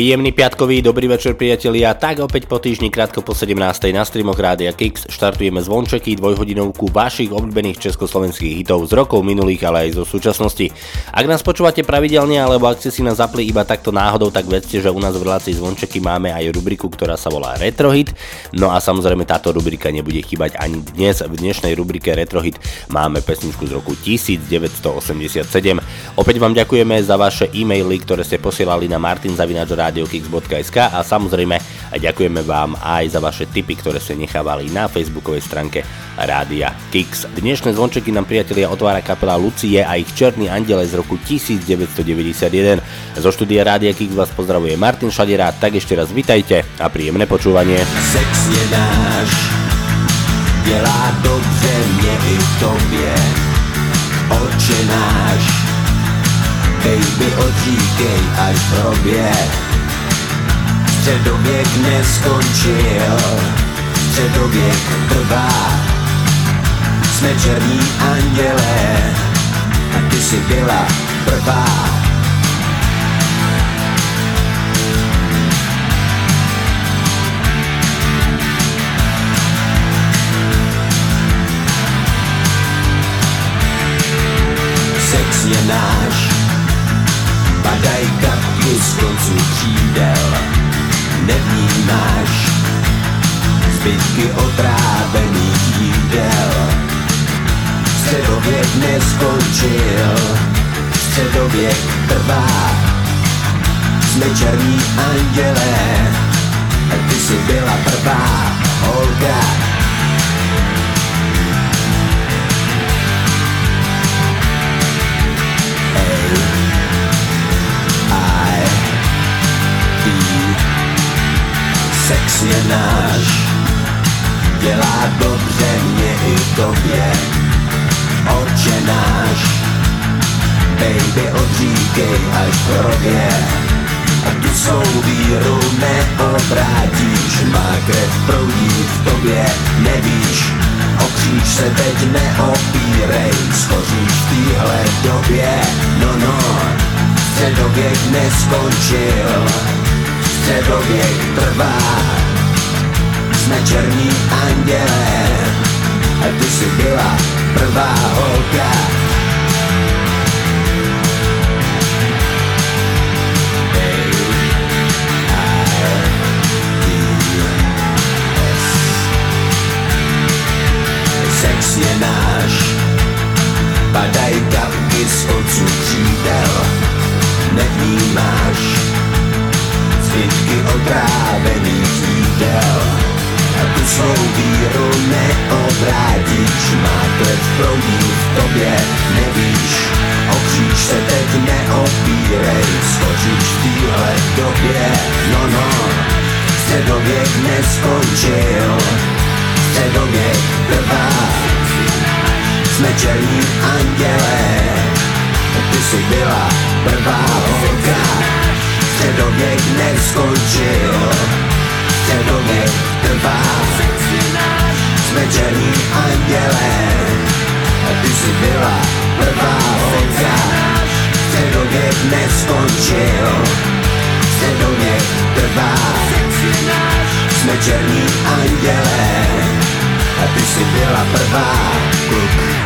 Príjemný piatkový, dobrý večer priatelia, tak opäť po týždni krátko po 17. na streamoch Rádia Kix štartujeme zvončeky dvojhodinovku vašich obľúbených československých hitov z rokov minulých, ale aj zo súčasnosti. Ak nás počúvate pravidelne, alebo ak ste si nás zapli iba takto náhodou, tak vedzte, že u nás v relácii zvončeky máme aj rubriku, ktorá sa volá Retrohit. No a samozrejme táto rubrika nebude chýbať ani dnes. V dnešnej rubrike Retrohit máme pesničku z roku 1987. Opäť vám ďakujeme za vaše e-maily, ktoré ste posielali na martinzavinačradiokix.sk a samozrejme ďakujeme vám aj za vaše tipy, ktoré ste nechávali na facebookovej stránke Rádia Kix. Dnešné zvončeky nám priatelia otvára kapela Lucie a ich Černý andele z roku 1991. Zo štúdia Rádia Kix vás pozdravuje Martin Šadera, tak ešte raz vitajte a príjemné počúvanie. Sex je náš, dělá dobře mě i tobě. Oče náš, baby odříkej až v hrobě. Středověk neskončil, středověk trvá. Jsme černí andělé, a ty si byla prvá. sex je náš Padaj kapky z koncu křídel Nevnímáš. Zbytky otrávených jídel. Středověk neskončil Středověk trvá. Jsme černí andělé ty si byla prvá holka Sex je náš. Dělá dobře mě i tobě. Oče náš. Baby odříkej až v hrobě. A tu svou víru neobrátíš. Má krev proudí v tobě Nevíš. O se teď neopírej Schoříš v téhle době. No no Středověk neskončil Středověk trvá. Jsme černí andělé A ty si byla prvá holka černí andělé ty si byla prvá kluk.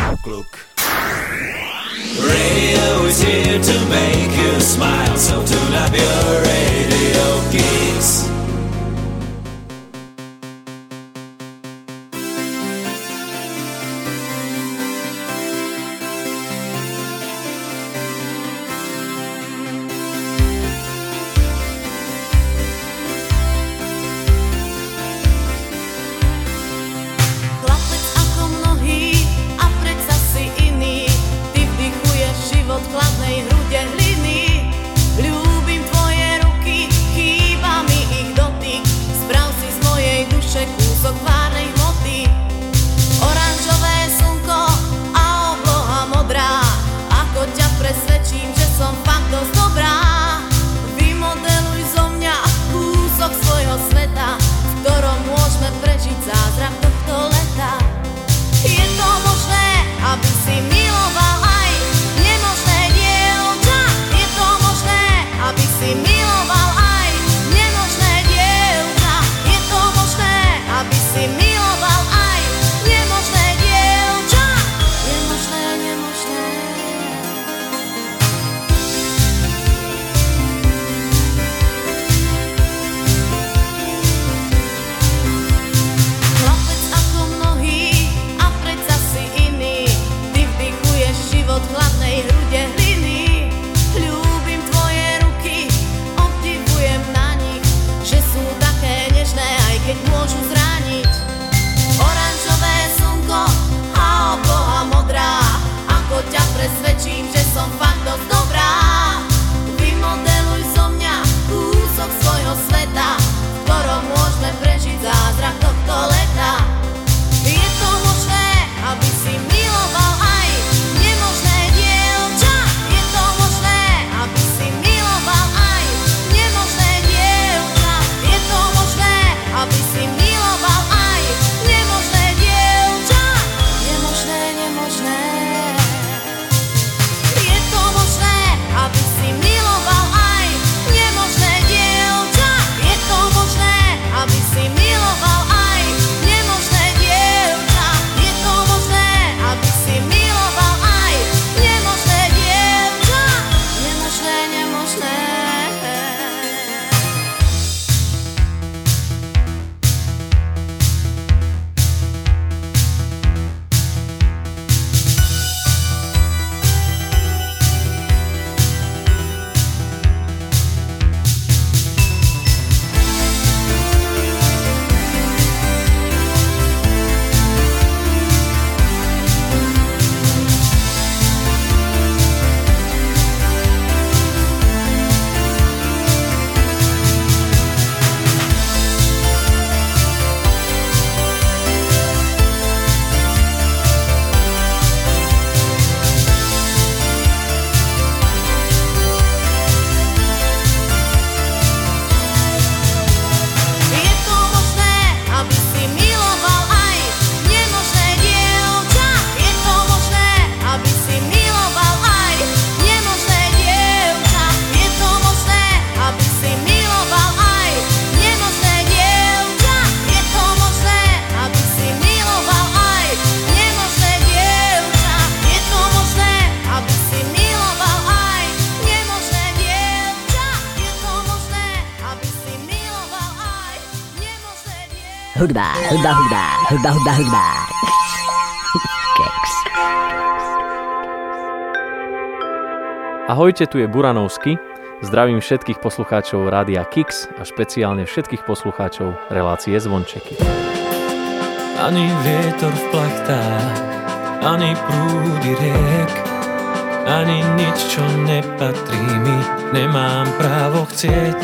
Hudba, hudba, hudba, hudba, hudba, hudba. Keks. Ahojte, tu je Buranovsky. Zdravím všetkých poslucháčov Rádia Kix a špeciálne všetkých poslucháčov relácie Zvončeky. Ani vietor v plachtách, ani prúdy riek, ani nič, čo nepatrí mi, nemám právo chcieť,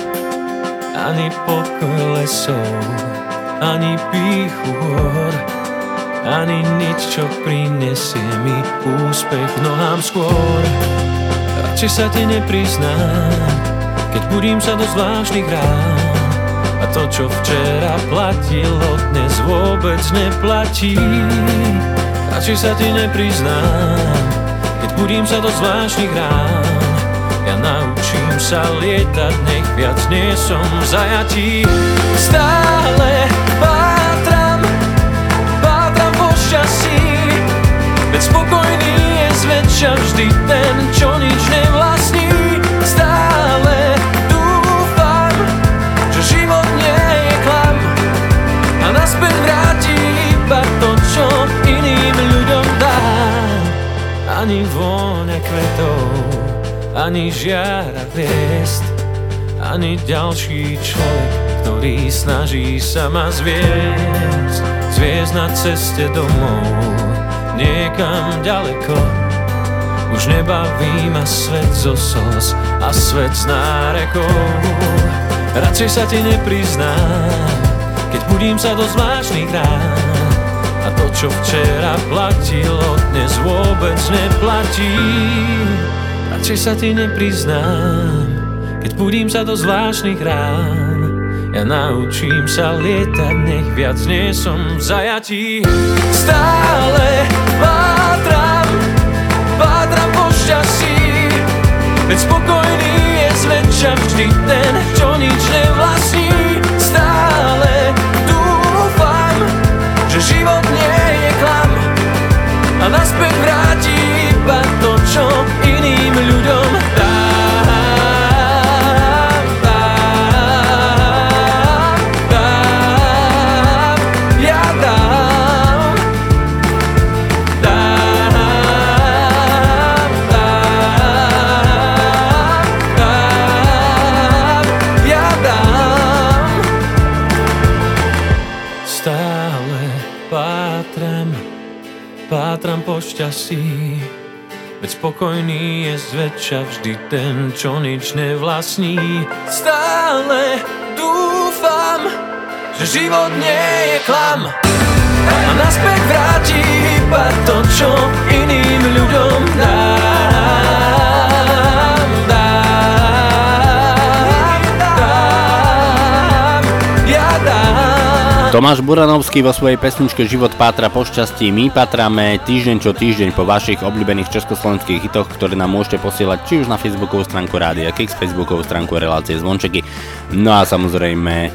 ani pokoj lesov, ani píchu hor, ani nič, čo prinesie mi úspech nohám skôr. Radšej sa ti nepriznám, keď budím sa do zvláštnych rán. A to, čo včera platilo, dnes vôbec neplatí. Radšej sa ti nepriznám, keď budím sa do zvláštnych rán. Ja naučím sa lietať, nech viac nie som v zajatí. Stále pátram, pátram po šťastí, veď spokojný je zväčša vždy ten, čo nič nevlastní. Stále dúfam, že život nie je klam a naspäť vráti iba to, čo iným ľuďom dá. Ani vôňa kvetov, ani žiara hviezd, ani ďalší človek, ktorý snaží sa ma zviesť, zviesť na ceste domov, niekam ďaleko. Už nebaví ma svet zo sos a svet s nárekou. Radšej sa ti nepriznám, keď budím sa do zvláštnych rán. A to, čo včera platilo, dnes vôbec neplatí. Radšej sa ti nepriznám, keď budím sa do zvláštnych rán. Ja naučím sa lietať, nech viac nie som v zajatí. Stále pátram, pátram po šťastí, veď spokojný je zväčša vždy ten, veď spokojný je zväčša vždy ten, čo nič nevlastní. Stále dúfam, že život nie je klam a naspäť vráti iba to, čo iným ľuďom dám. Tomáš Buranovský vo svojej pesničke Život pátra po šťastí. My patráme týždeň čo týždeň po vašich obľúbených československých hitoch, ktoré nám môžete posielať či už na facebookovú stránku Rádia Kix, facebookovú stránku Relácie Zvončeky. No a samozrejme e,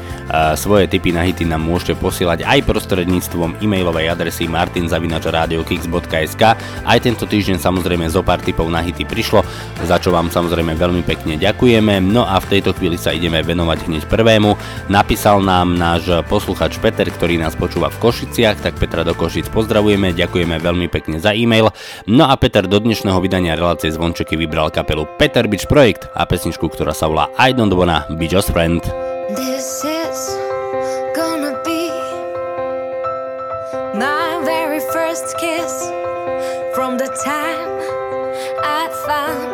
svoje tipy na hity nám môžete posielať aj prostredníctvom e-mailovej adresy martinzavinačradiokix.sk. Aj tento týždeň samozrejme zo pár tipov na hity prišlo, za čo vám samozrejme veľmi pekne ďakujeme. No a v tejto chvíli sa ideme venovať hneď prvému. Napísal nám náš posluchač Peter, ktorý nás počúva v Košiciach, tak Petra do Košic pozdravujeme, ďakujeme veľmi pekne za e-mail. No a Peter do dnešného vydania relácie Zvončeky vybral kapelu Peter Beach Project a pesničku, ktorá sa volá I Don't Wanna Be Just Friend. This is gonna be my very first kiss from the time I found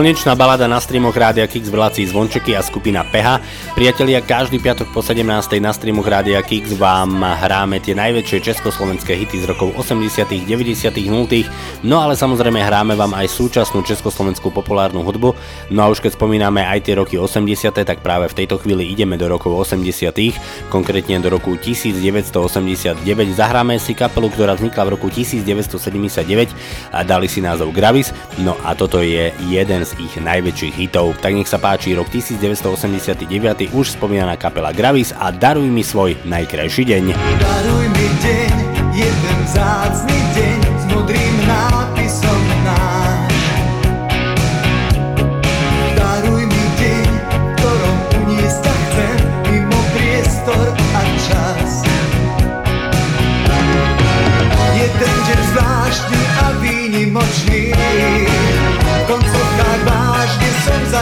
Slnečná balada na streamoch Rádia Kix v relácii Zvončeky a skupina PH. Priatelia, každý piatok po 17. na streamoch Rádia Kix vám hráme tie najväčšie československé hity z rokov 80., 90., 0. No ale samozrejme hráme vám aj súčasnú československú populárnu hudbu. No a už keď spomíname aj tie roky 80., tak práve v tejto chvíli ideme do rokov 80., konkrétne do roku 1989. Zahráme si kapelu, ktorá vznikla v roku 1979 a dali si názov Gravis. No a toto je jeden z z ich najväčších hitov. Tak nech sa páči rok 1989 už spomínaná kapela Gravis a daruj mi svoj najkrajší deň. Daruj mi deň, jeden vzácný deň,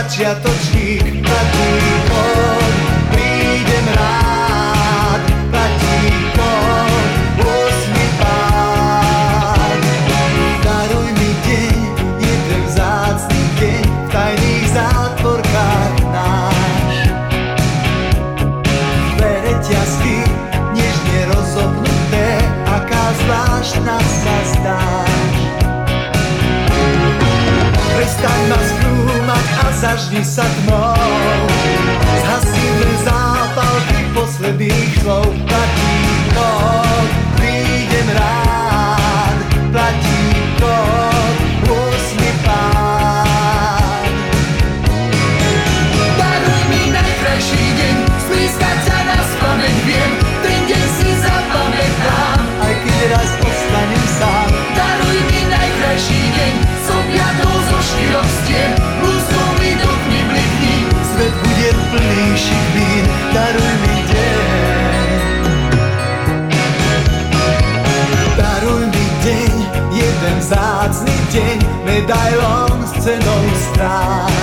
začiatočník. zavždy sa tmou. Zhasnime zápalky posledných slov. daj long sceną strach.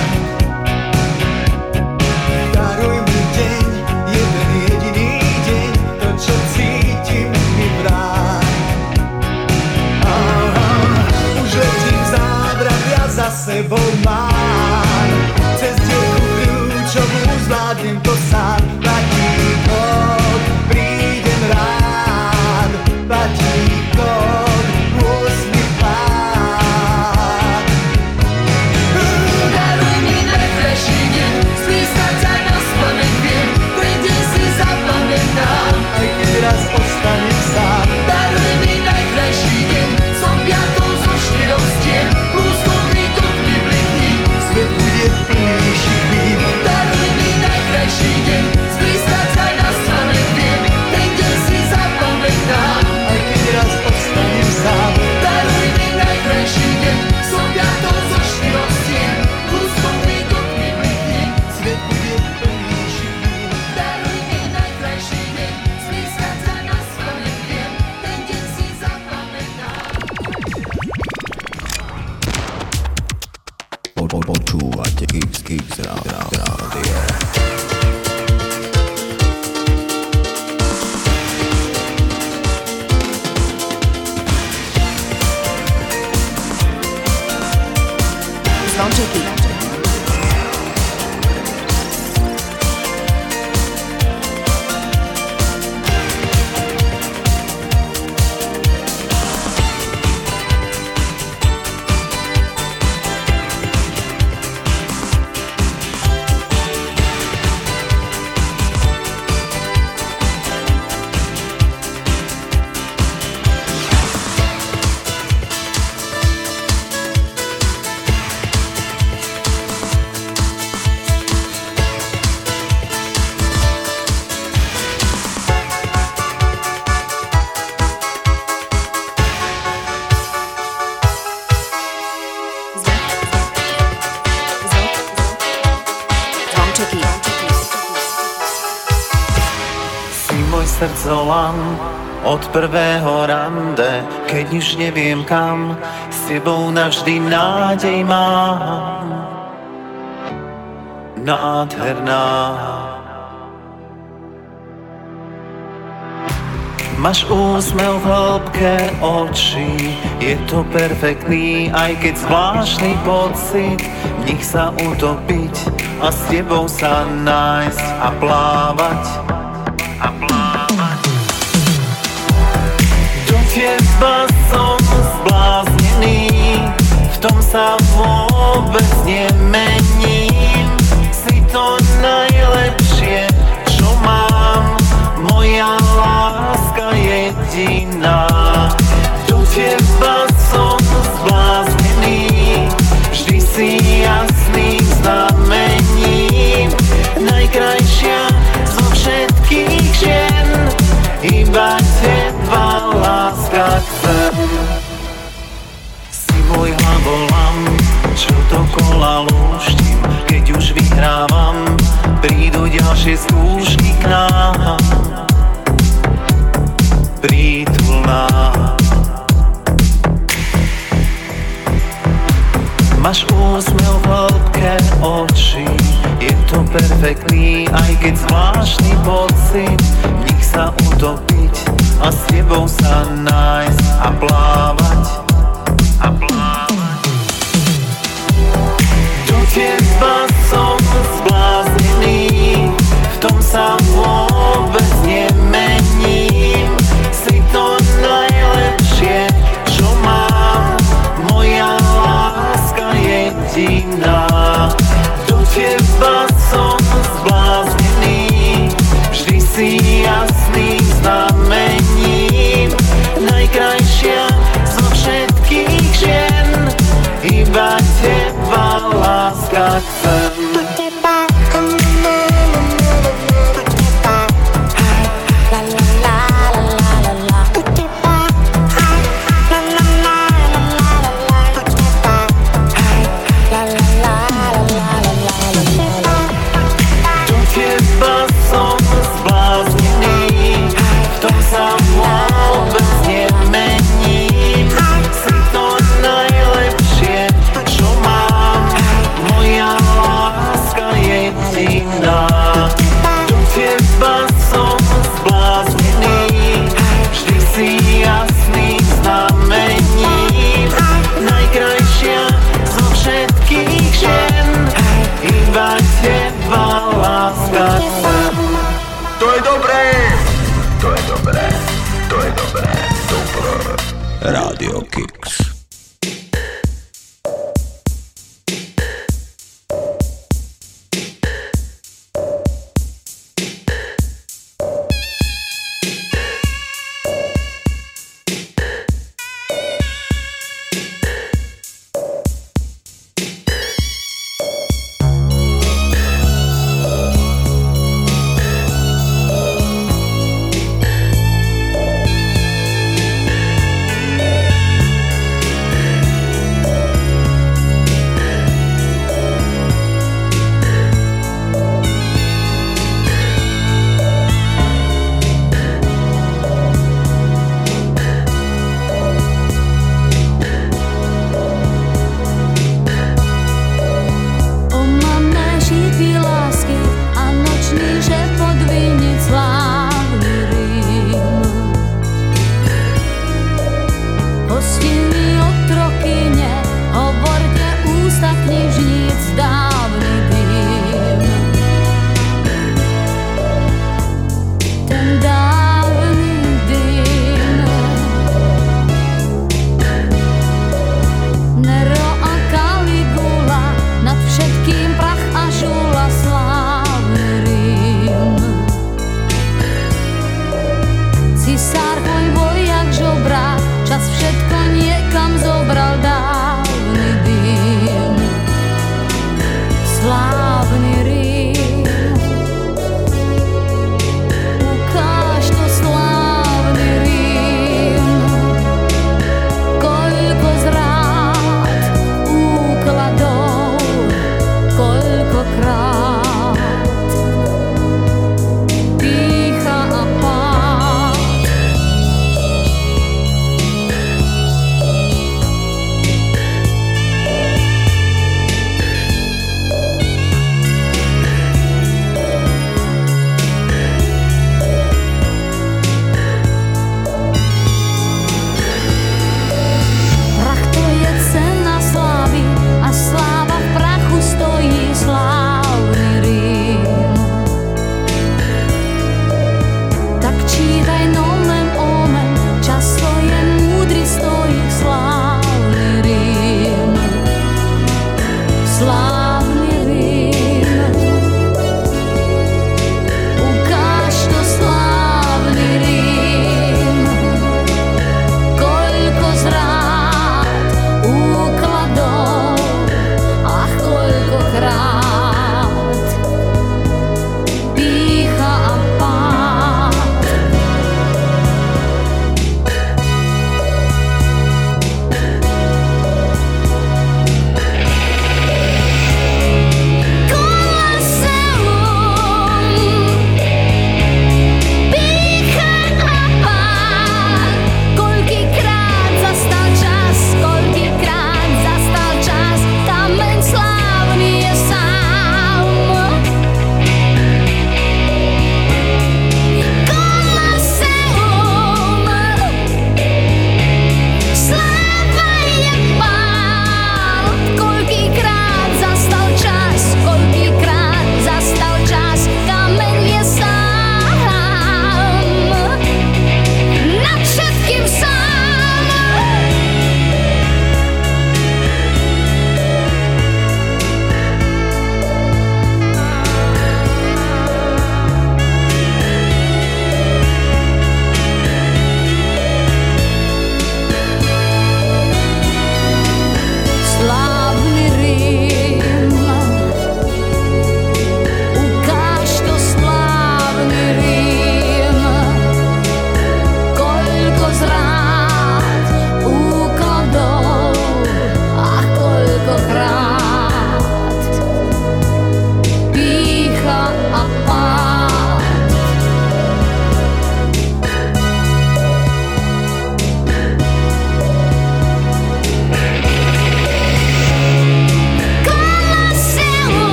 Prvého rande, keď už neviem kam, s tebou navždy nádej mám. Nádherná. Máš úsmev v hĺbke očí, je to perfektný, aj keď zvláštny pocit, v nich sa utopiť a s tebou sa nájsť a plávať. Teba som zbláznený, v tom sa vôbec nemením. Si to najlepšie, čo mám, moja láska jediná. Do teba som zbláznený, vždy si jasný už vyhrávam, prídu ďalšie skúšky k nám. Prítulná. Máš úsmev v hĺbke očí, je to perfektný, aj keď zvláštny pocit, nich sa utopiť a s tebou sa nájsť a plávať. A plávať. Do teba som zbláznený, v tom sa vôbec nemením. Si to najlepšie, čo mám, moja láska jediná. Do teba som zbláznený, vždy si jasný znamením. Najkrajšia zo všetkých žien, iba teba láska chcem.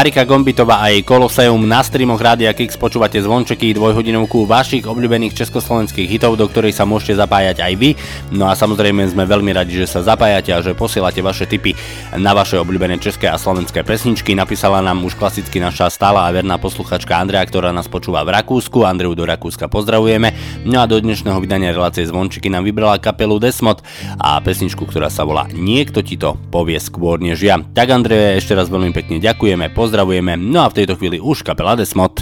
Marika Gombitová a jej Koloseum na streamoch Rádia Kix počúvate zvončeky dvojhodinovku vašich obľúbených československých hitov, do ktorej sa môžete zapájať aj vy. No a samozrejme sme veľmi radi, že sa zapájate a že posielate vaše tipy na vaše obľúbené české a slovenské pesničky. Napísala nám už klasicky naša stála a verná posluchačka Andrea, ktorá nás počúva v Rakúsku. Andreu do Rakúska pozdravujeme. No a do dnešného vydania relácie zvončeky nám vybrala kapelu Desmod a pesničku, ktorá sa volá Niekto ti to povie skôr než ja. Tak Andreje, ešte raz veľmi pekne ďakujeme pozdravujeme, no a v tejto chvíli už kapela Desmod.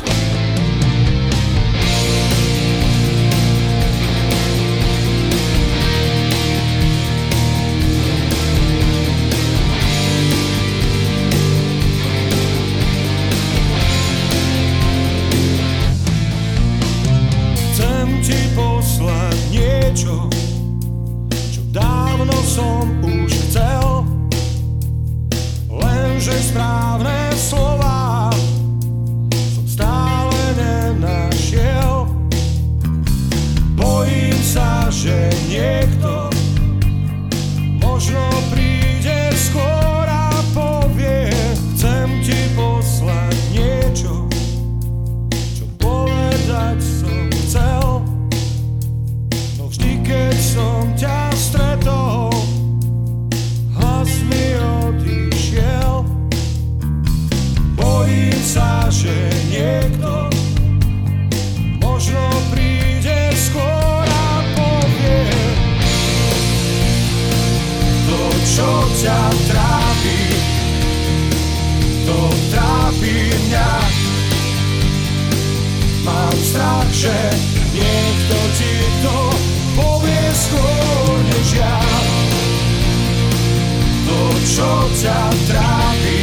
poslať niečo, čo povedať som chcel. No vždy, keď som ťa stretol, hlas mi odišiel. Bojím sa, že niekto možno príde skôr a povie to, čo ťa trápi. mám strach, že niekto ti to povie skôr než ja. To, čo ťa trápi,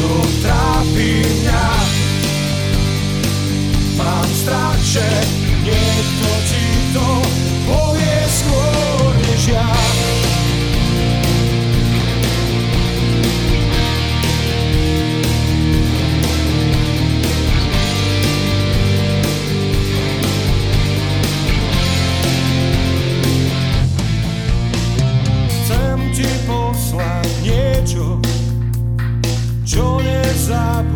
to trápi mňa. Mám strach, že niekto ti to povie up.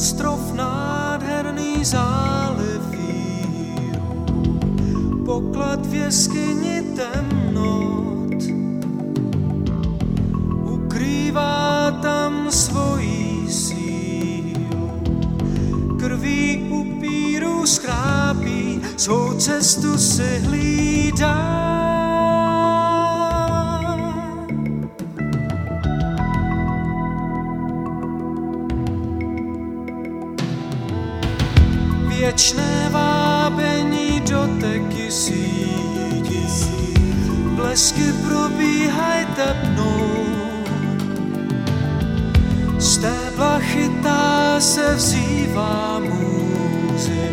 Ostrov nádherný záliv poklad v jeskyni temnot. Ukrývá tam svojí sílu, krví upíru skrápí, svou cestu si hlídá. Věčné vábení doteky sídí, blesky probíhaj tepnou. Stébla chytá se vzývá můzy,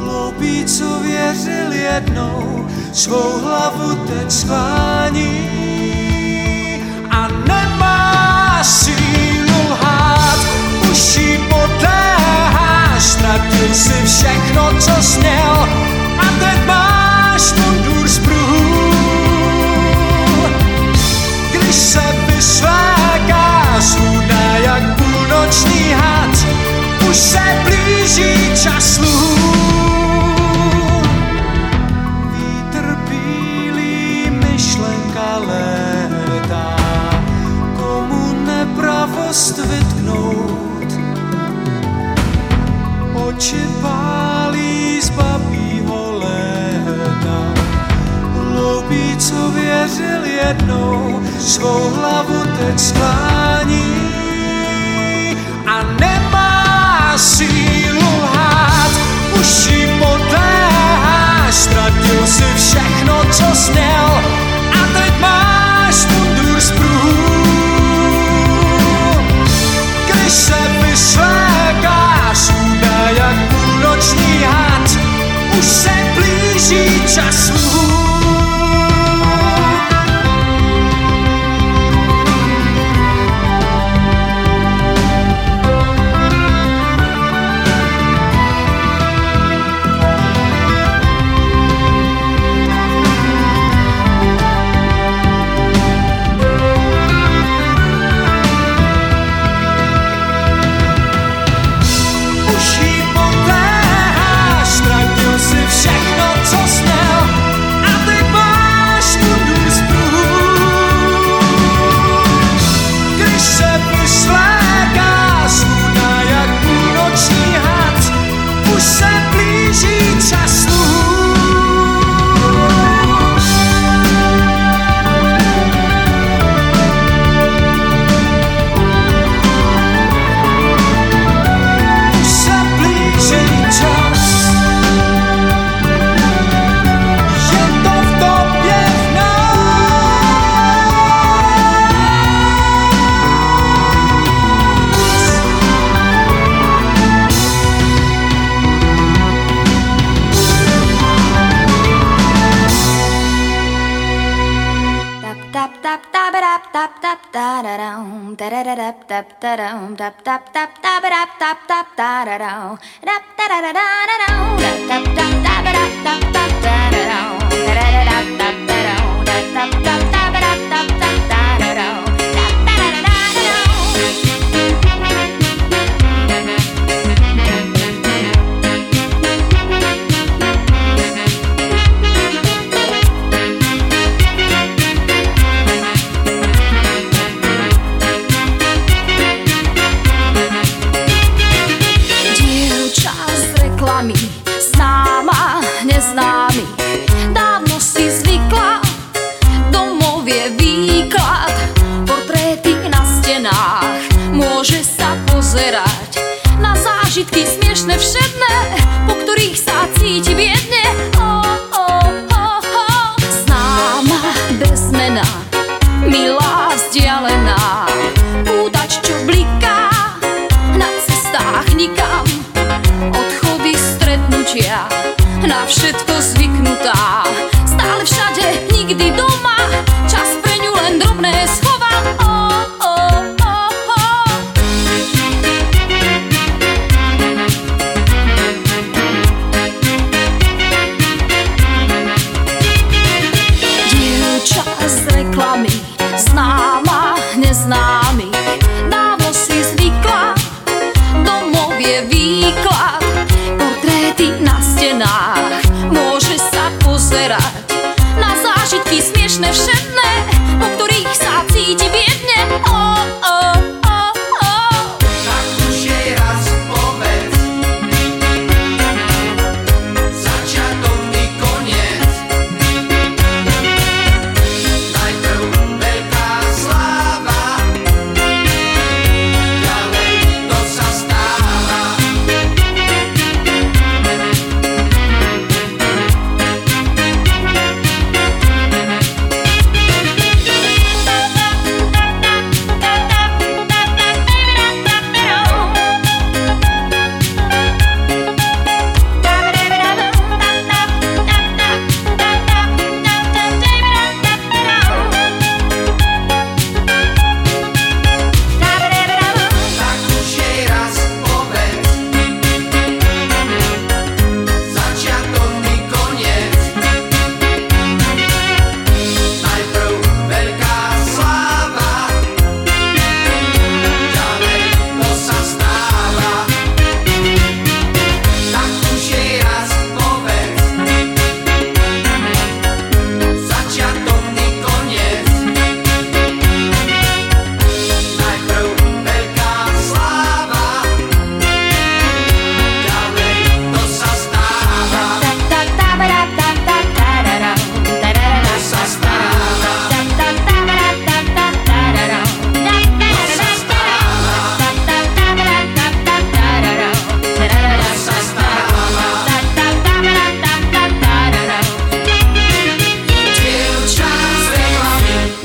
hloupý, co věřil jednou, svou hlavu teď sklání. A nemá sílu ztratil si všechno, co směl a teď máš mundur z pruhů. Když se vysvéká zhudá jak půlnoční had, už se blíží čas sluhů. Jednou, svou hlavu teď sklání a nemá sílu lhát, už jí podléháš, ztratil si všechno, co směl a teď máš mundur z pruhů. Když se vysvékáš, hudá jak půlnoční had, už se blíží čas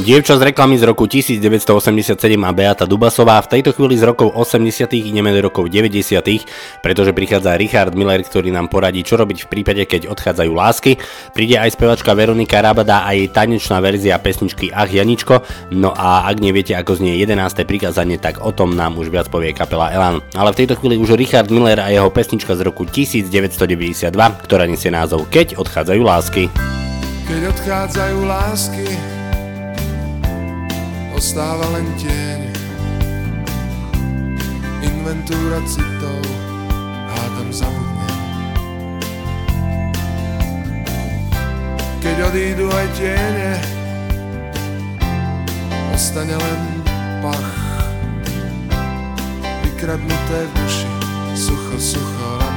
Dievča z reklamy z roku 1987 a Beata Dubasová. V tejto chvíli z rokov 80 ideme do rokov 90 pretože prichádza Richard Miller, ktorý nám poradí, čo robiť v prípade, keď odchádzajú lásky. Príde aj spevačka Veronika Rabada a jej tanečná verzia pesničky Ach Janičko. No a ak neviete, ako znie 11. prikázanie, tak o tom nám už viac povie kapela Elan. Ale v tejto chvíli už Richard Miller a jeho pesnička z roku 1992, ktorá nesie názov Keď odchádzajú lásky. Keď odchádzajú lásky, ostáva len tieň. Inventúra citov, hádam zabudnem. Keď odídu aj tiene, ostane len pach. Vykradnuté v duši, sucho, sucho na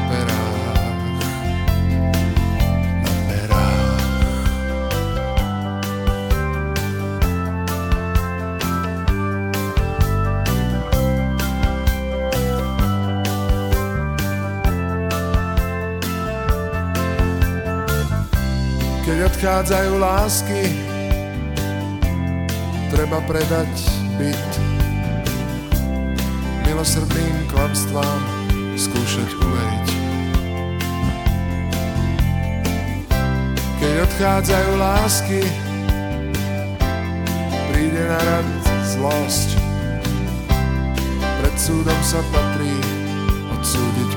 Keď odchádzajú lásky, treba predať byt. Milosrdným klamstvám skúšať uveriť. Keď odchádzajú lásky, príde na rad zlosť. Pred súdom sa patrí odsúdiť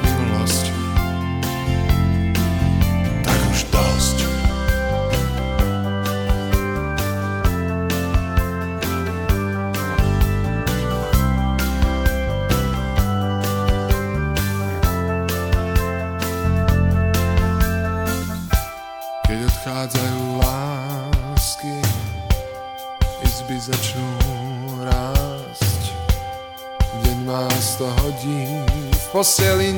v posteli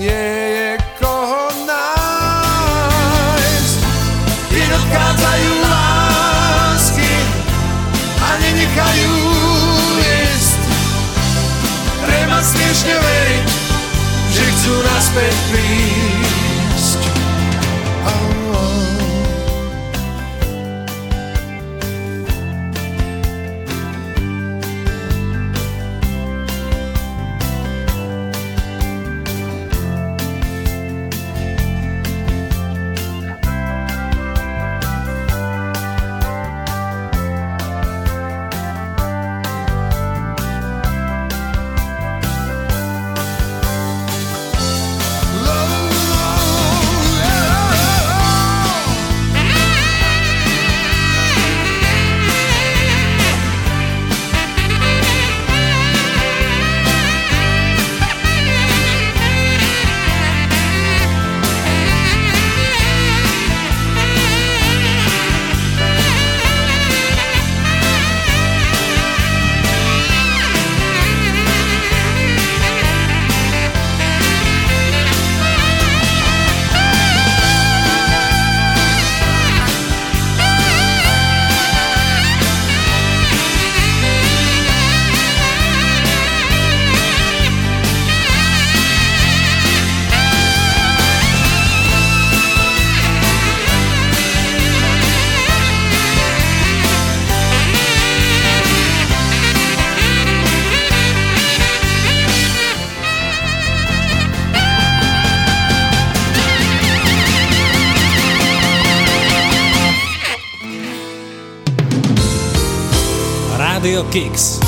gigs.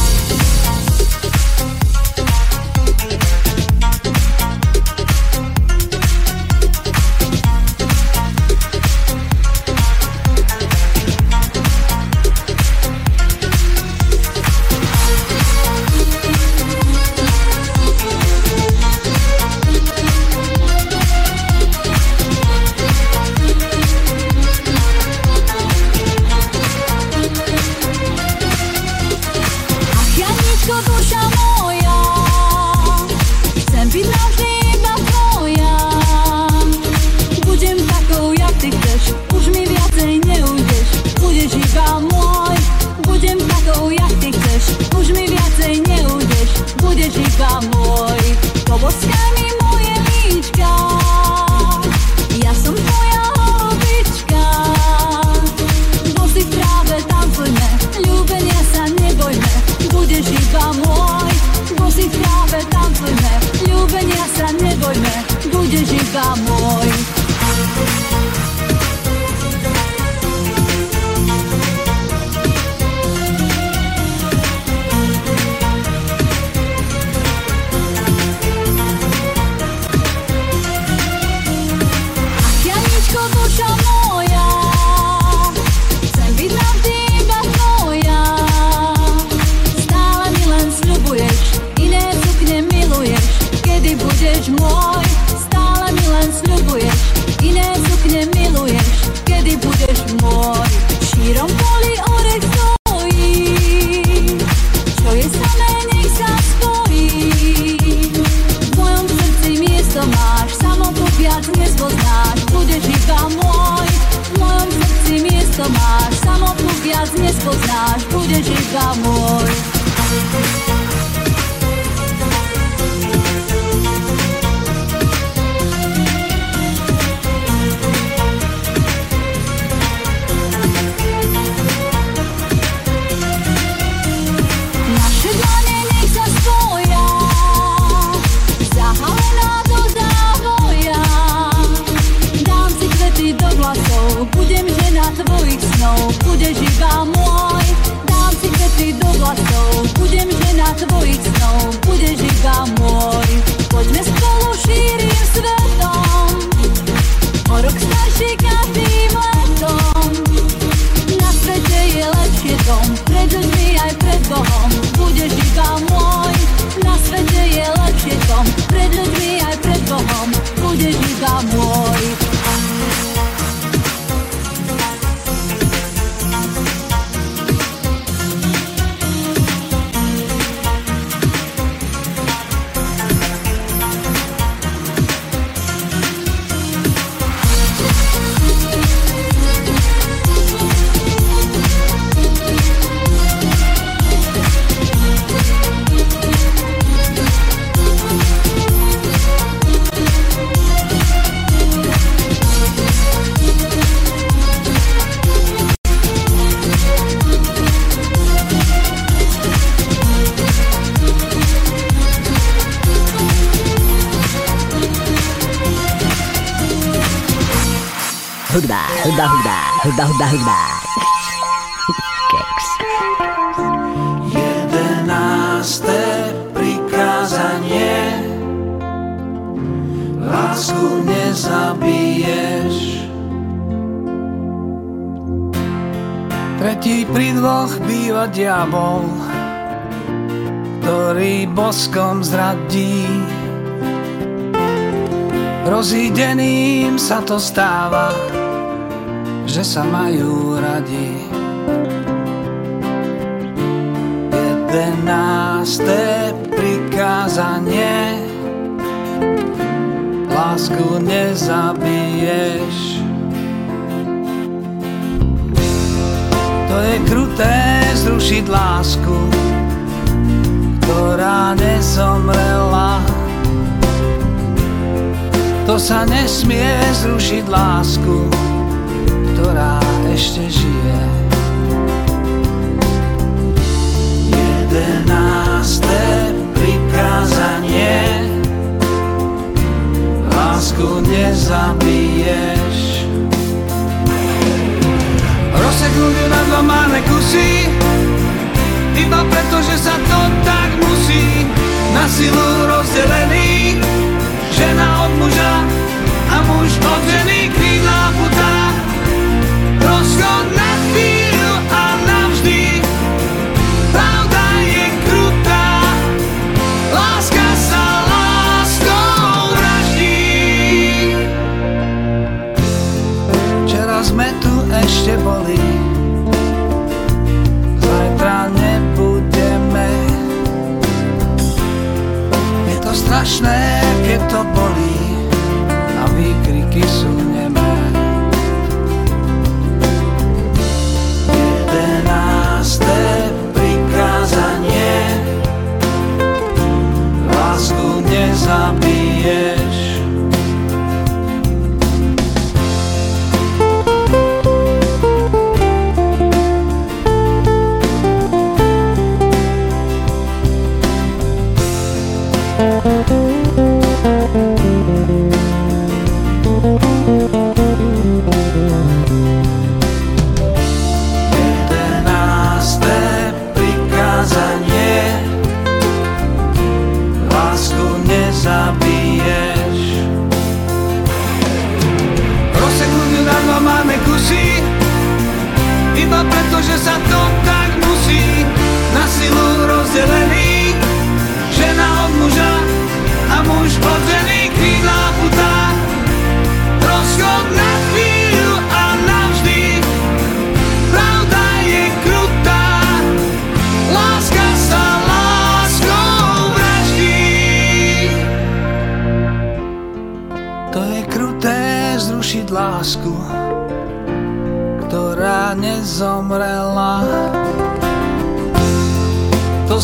ktorý boskom zradí. Rozídeným sa to stáva, že sa majú radi. Jedenácté prikázanie Lásku nezabiješ To je kruté zrušiť lásku ktorá nezomrela To sa nesmie zrušiť lásku, ktorá ešte žije. Jedenácté prikázanie. Lásku nezabiješ. Rozseknúť na dva kusy. Iba preto, že sa to tak musí. Na silu rozdelený. Žena od muža a muž od ženy strašné, keď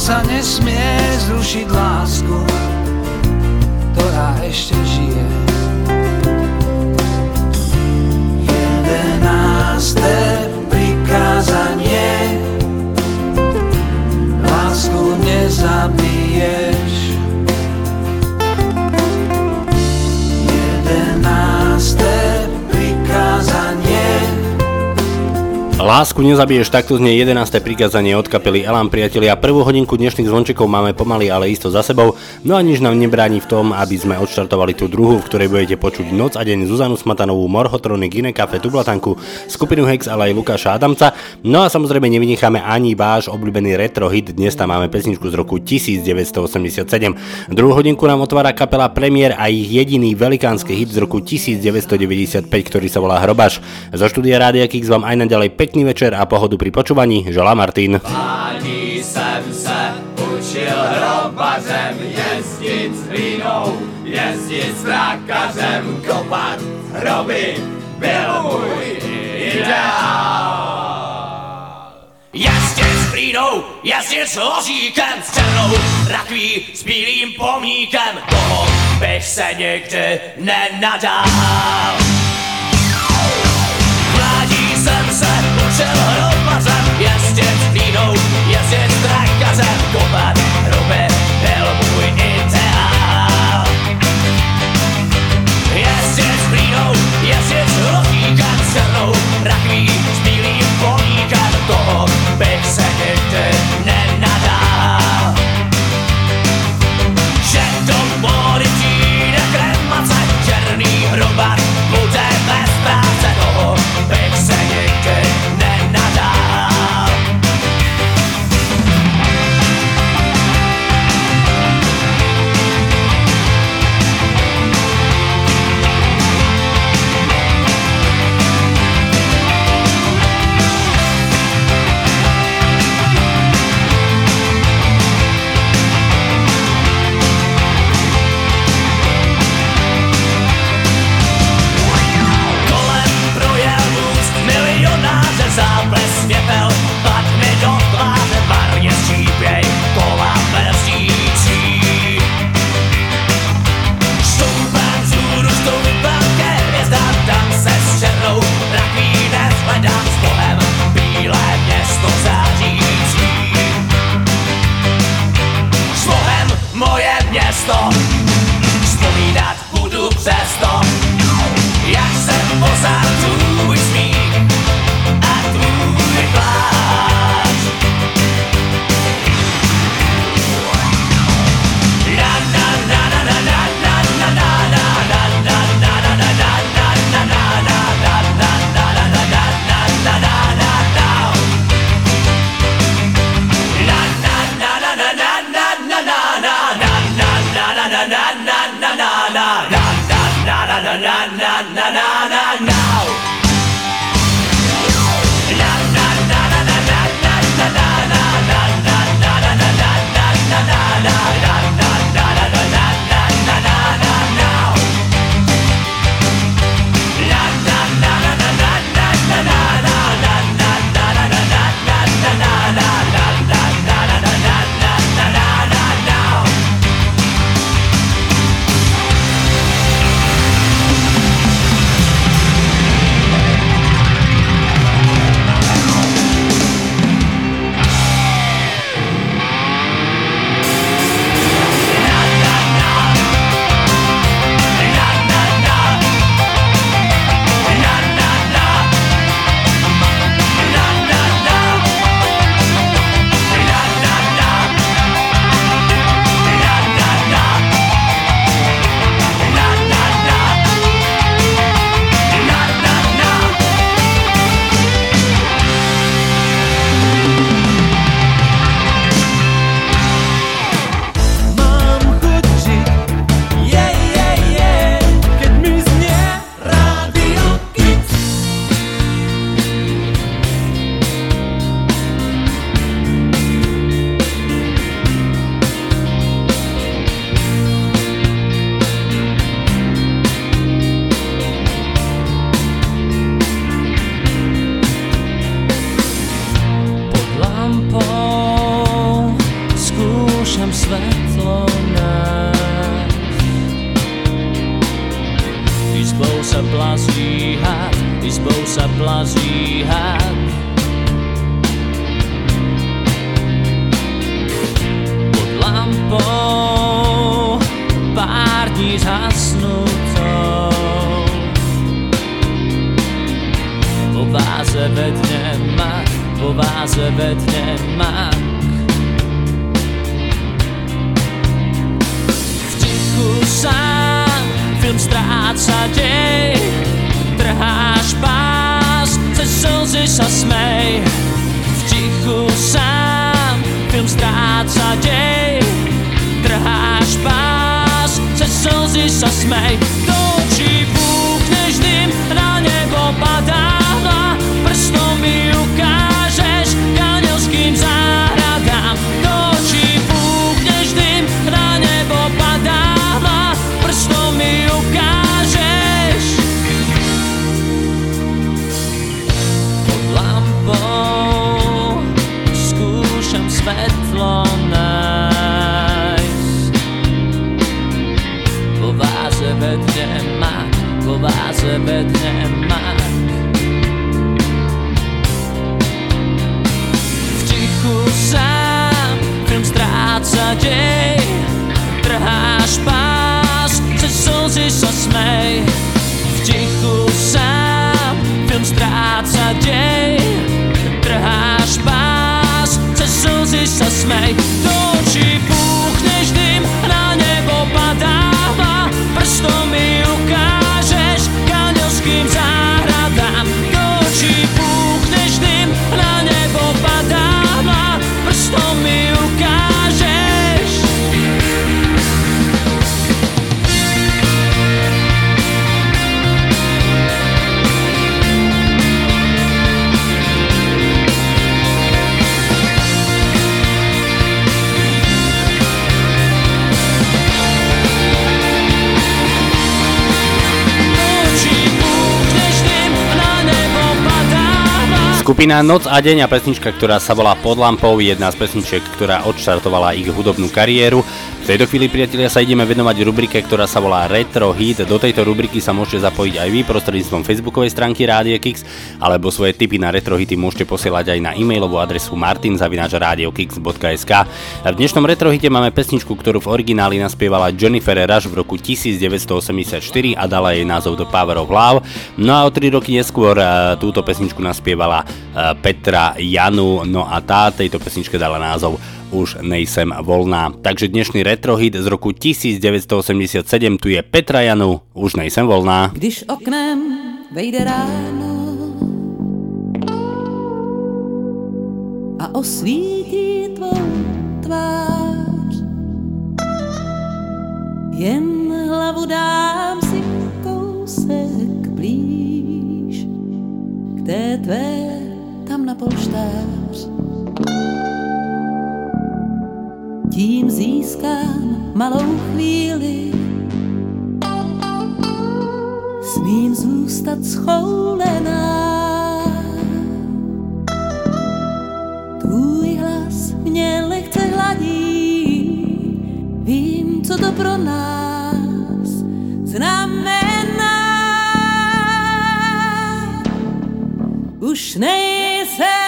sa nesmie zrušiť lásku Ktorá ešte žije. Jedenácté Lásku nezabiješ, takto znie 11. prikázanie od kapely Elan priatelia. Prvú hodinku dnešných zvončekov máme pomaly, ale isto za sebou. No a nič nám nebráni v tom, aby sme odštartovali tú druhú, v ktorej budete počuť Noc a deň Zuzanu Smatanovú, Morhotronic, Iné kafe, Tublatanku, skupinu Hex, ale aj Lukáša Adamca. No a samozrejme nevynecháme ani váš obľúbený retro hit. Dnes tam máme pesničku z roku 1987. Druhú hodinku nám otvára kapela Premier a ich jediný velikánsky hit z roku 1995, ktorý sa volá Hrobaš. Zo štúdia Rádia Kix vám aj naďalej pekný večer a pohodu pri počúvaní. Želá Martin. Ani jsem se učil hrobařem jezdit s hlínou, jezdit s trákařem, kopat hroby, byl můj ideál. Jezdit s hlínou, jezdit s ložíkem, s černou rakví, s bílým pomníkem, toho bych se nikdy nenadál. Skupina Noc a deň a pesnička, ktorá sa volá Pod lampou, je jedna z pesničiek, ktorá odštartovala ich hudobnú kariéru. V tejto chvíli, priatelia, sa ideme venovať rubrike, ktorá sa volá Retro Hit. Do tejto rubriky sa môžete zapojiť aj vy prostredníctvom facebookovej stránky Rádia Kix, alebo svoje tipy na retro hity môžete posielať aj na e-mailovú adresu martinzavináčradiokix.sk. V dnešnom retro hite máme pesničku, ktorú v origináli naspievala Jennifer Rush v roku 1984 a dala jej názov The Power of Love. No a o 3 roky neskôr eh, túto pesničku naspievala eh, Petra Janu, no a tá tejto pesničke dala názov už nejsem voľná. Takže dnešný retrohit z roku 1987 tu je Petra Janu, už nejsem voľná. Když oknem vejde ráno osvítí tvou tvář. Jen hlavu dám si kousek blíž k té tvé tam na polštář. Tím získám malou chvíli, smím zůstat schoulená. Co to pro nás znamená. Už nejsem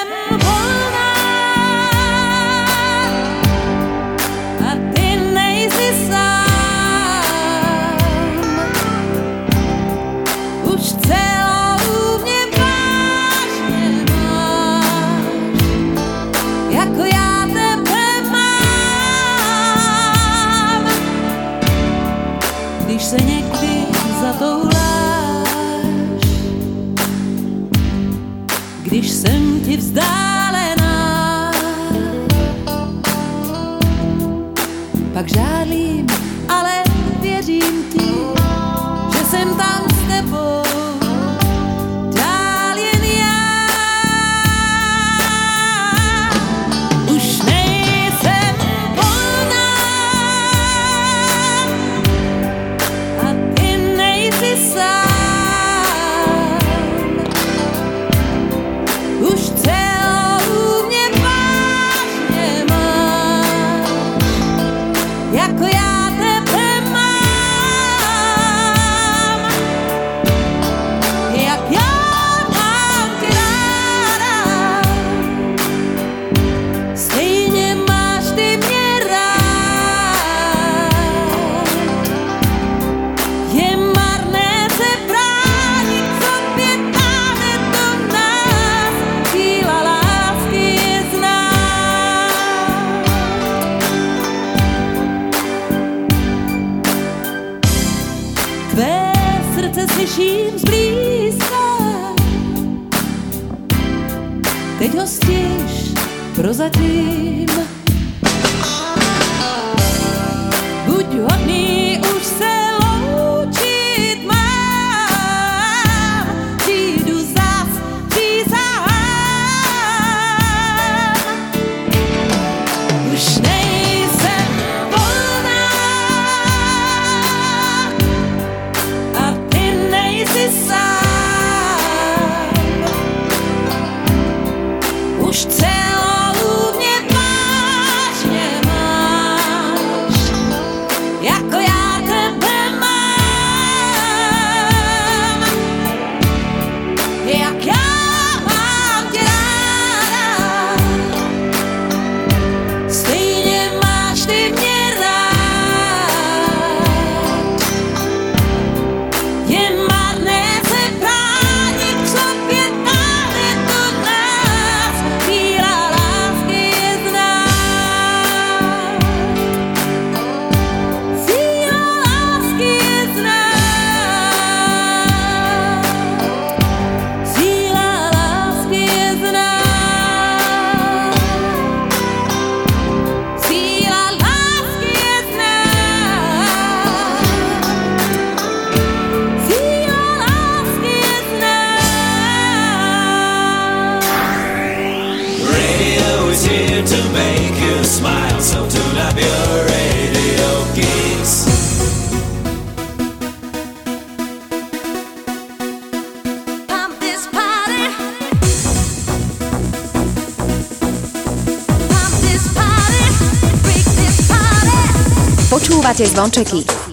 Počúvate zvončeky.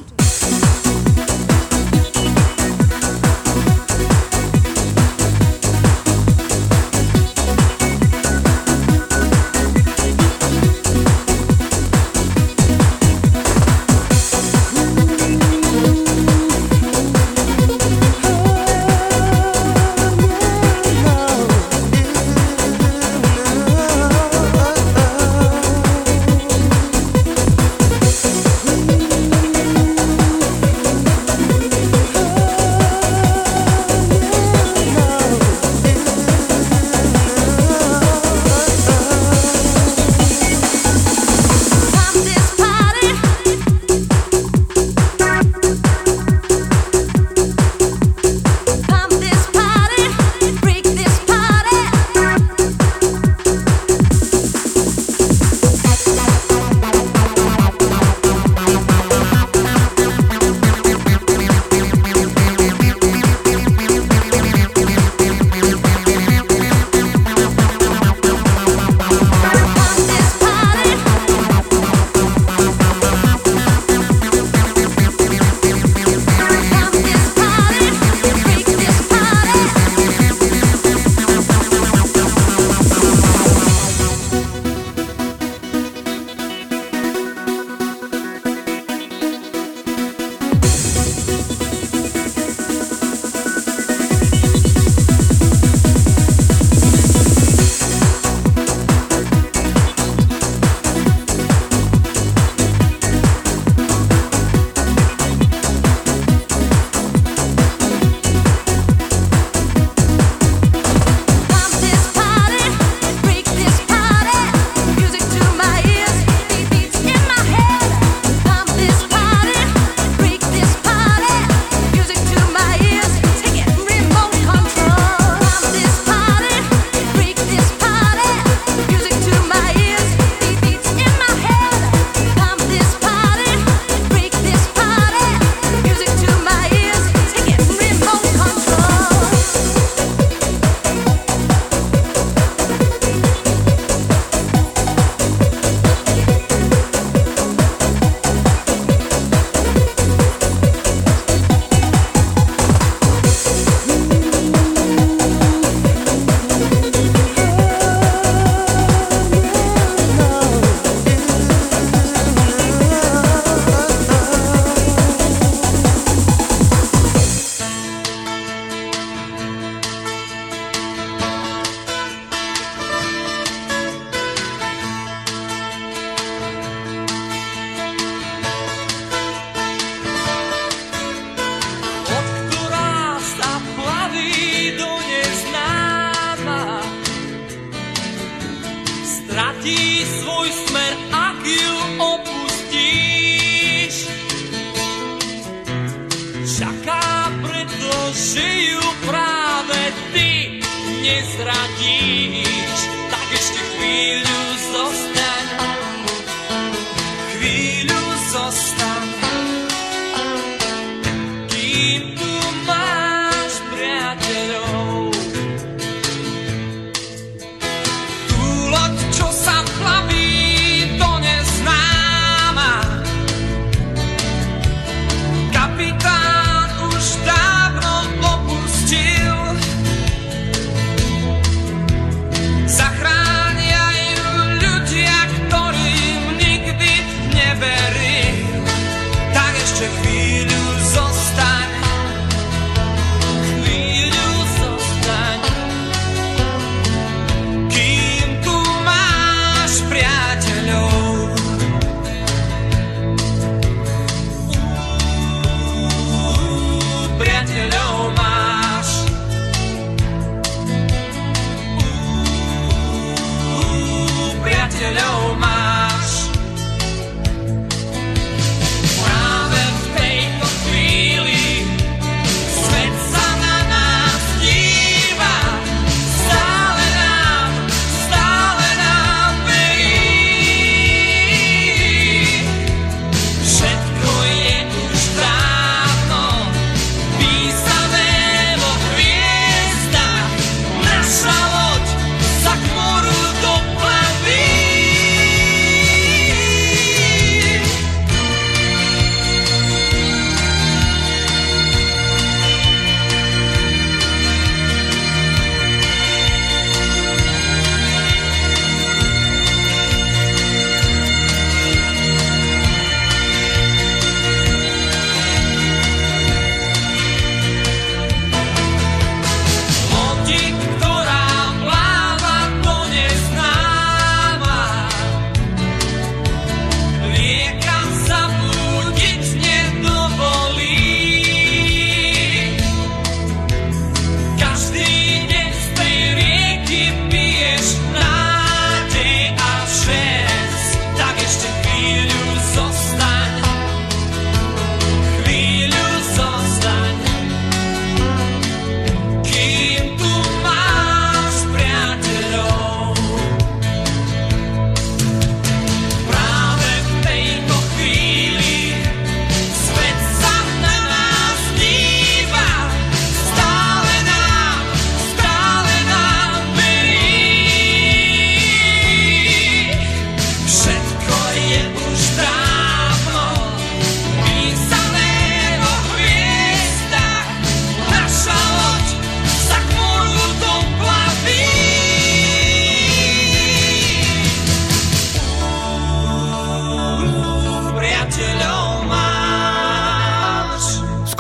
Že ju práve ty nezradíš,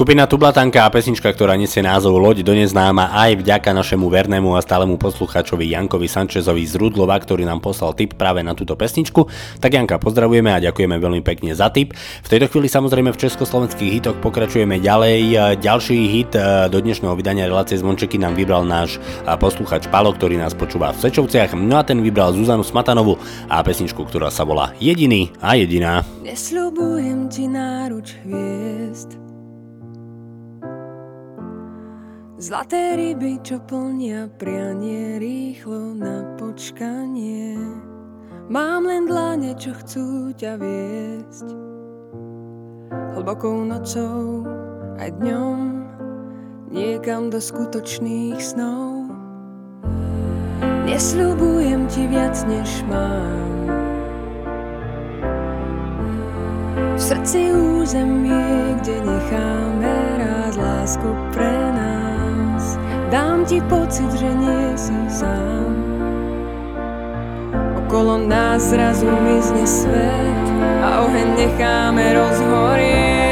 Skupina Tublatanka a pesnička, ktorá nesie názov Loď do neznáma aj vďaka našemu vernému a stálemu poslucháčovi Jankovi Sančezovi z Rudlova, ktorý nám poslal tip práve na túto pesničku. Tak Janka, pozdravujeme a ďakujeme veľmi pekne za tip. V tejto chvíli samozrejme v československých hitoch pokračujeme ďalej. Ďalší hit eh, do dnešného vydania relácie Zvončeky nám vybral náš eh, poslucháč Palo, ktorý nás počúva v Sečovciach. No a ten vybral Zuzanu Smatanovu a pesničku, ktorá sa volá Jediný a jediná. Nesľubujem ti náruč hviezd Zlaté ryby, čo plnia prianie rýchlo na počkanie. Mám len dlane, čo chcú ťa viesť. Hlbokou nocou aj dňom Niekam do skutočných snov. Nesľubujem ti viac, než mám. V srdci územie, kde necháme rád lásku pre nás. Dám ti pocit, že nie si sám. Okolo nás zrazu mizne svet a oheň necháme rozhorieť.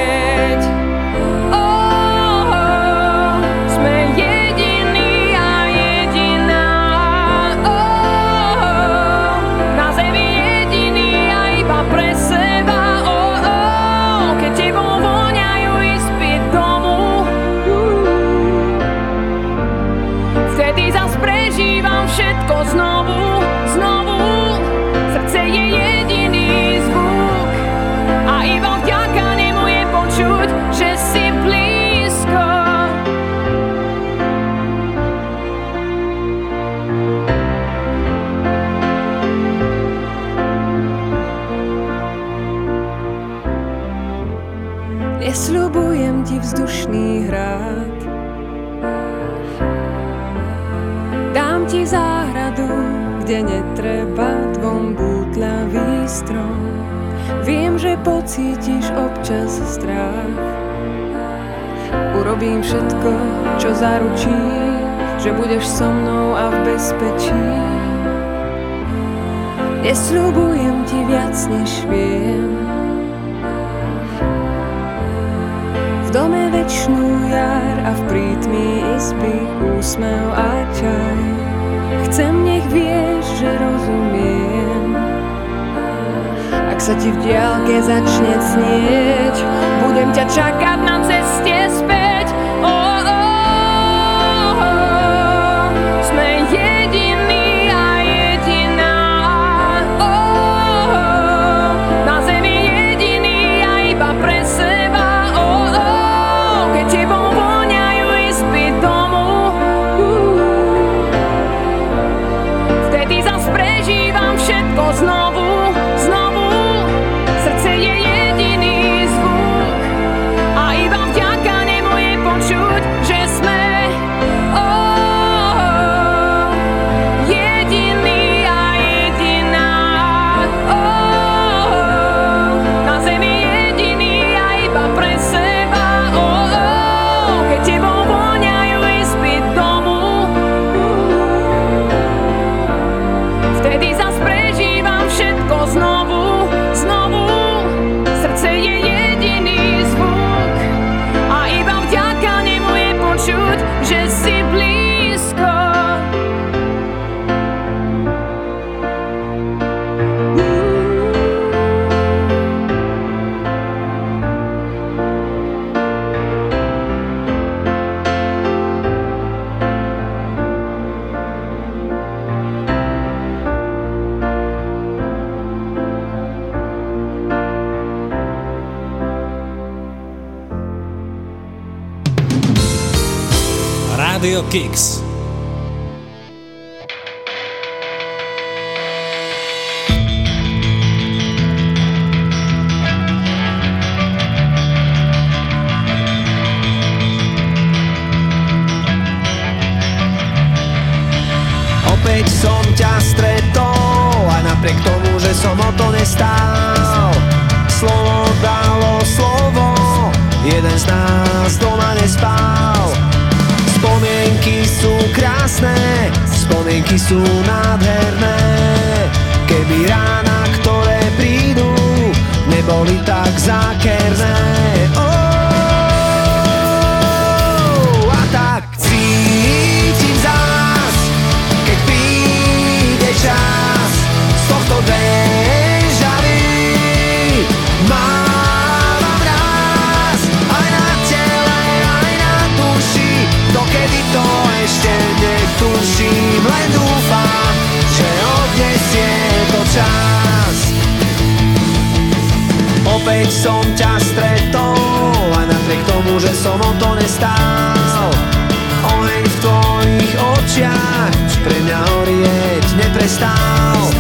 Kde netreba dvom bútľavý strom. Viem, že pocítiš občas strach. Urobím všetko, čo zaručí, že budeš so mnou a v bezpečí. Nesľubujem ti viac, než viem. V dome večnú jar a v prítmi izby úsmev a čaj. Chcem, nech vieš, že rozumiem. Ak sa ti v diálke začne snieť, budem ťa čakať na ceste Rádio Kix. Opäť som ťa stretol a napriek tomu, že som o to nestál Slovo dalo slovo, jeden z nás doma nespal Spomienky sú krásne, spomienky sú nádherné. Keby rána, ktoré prídu, neboli tak zákerné. Oh, Opäť som ťa stretol a napriek tomu, že som o to nestál Oheň v tvojich očiach pre mňa horieť neprestal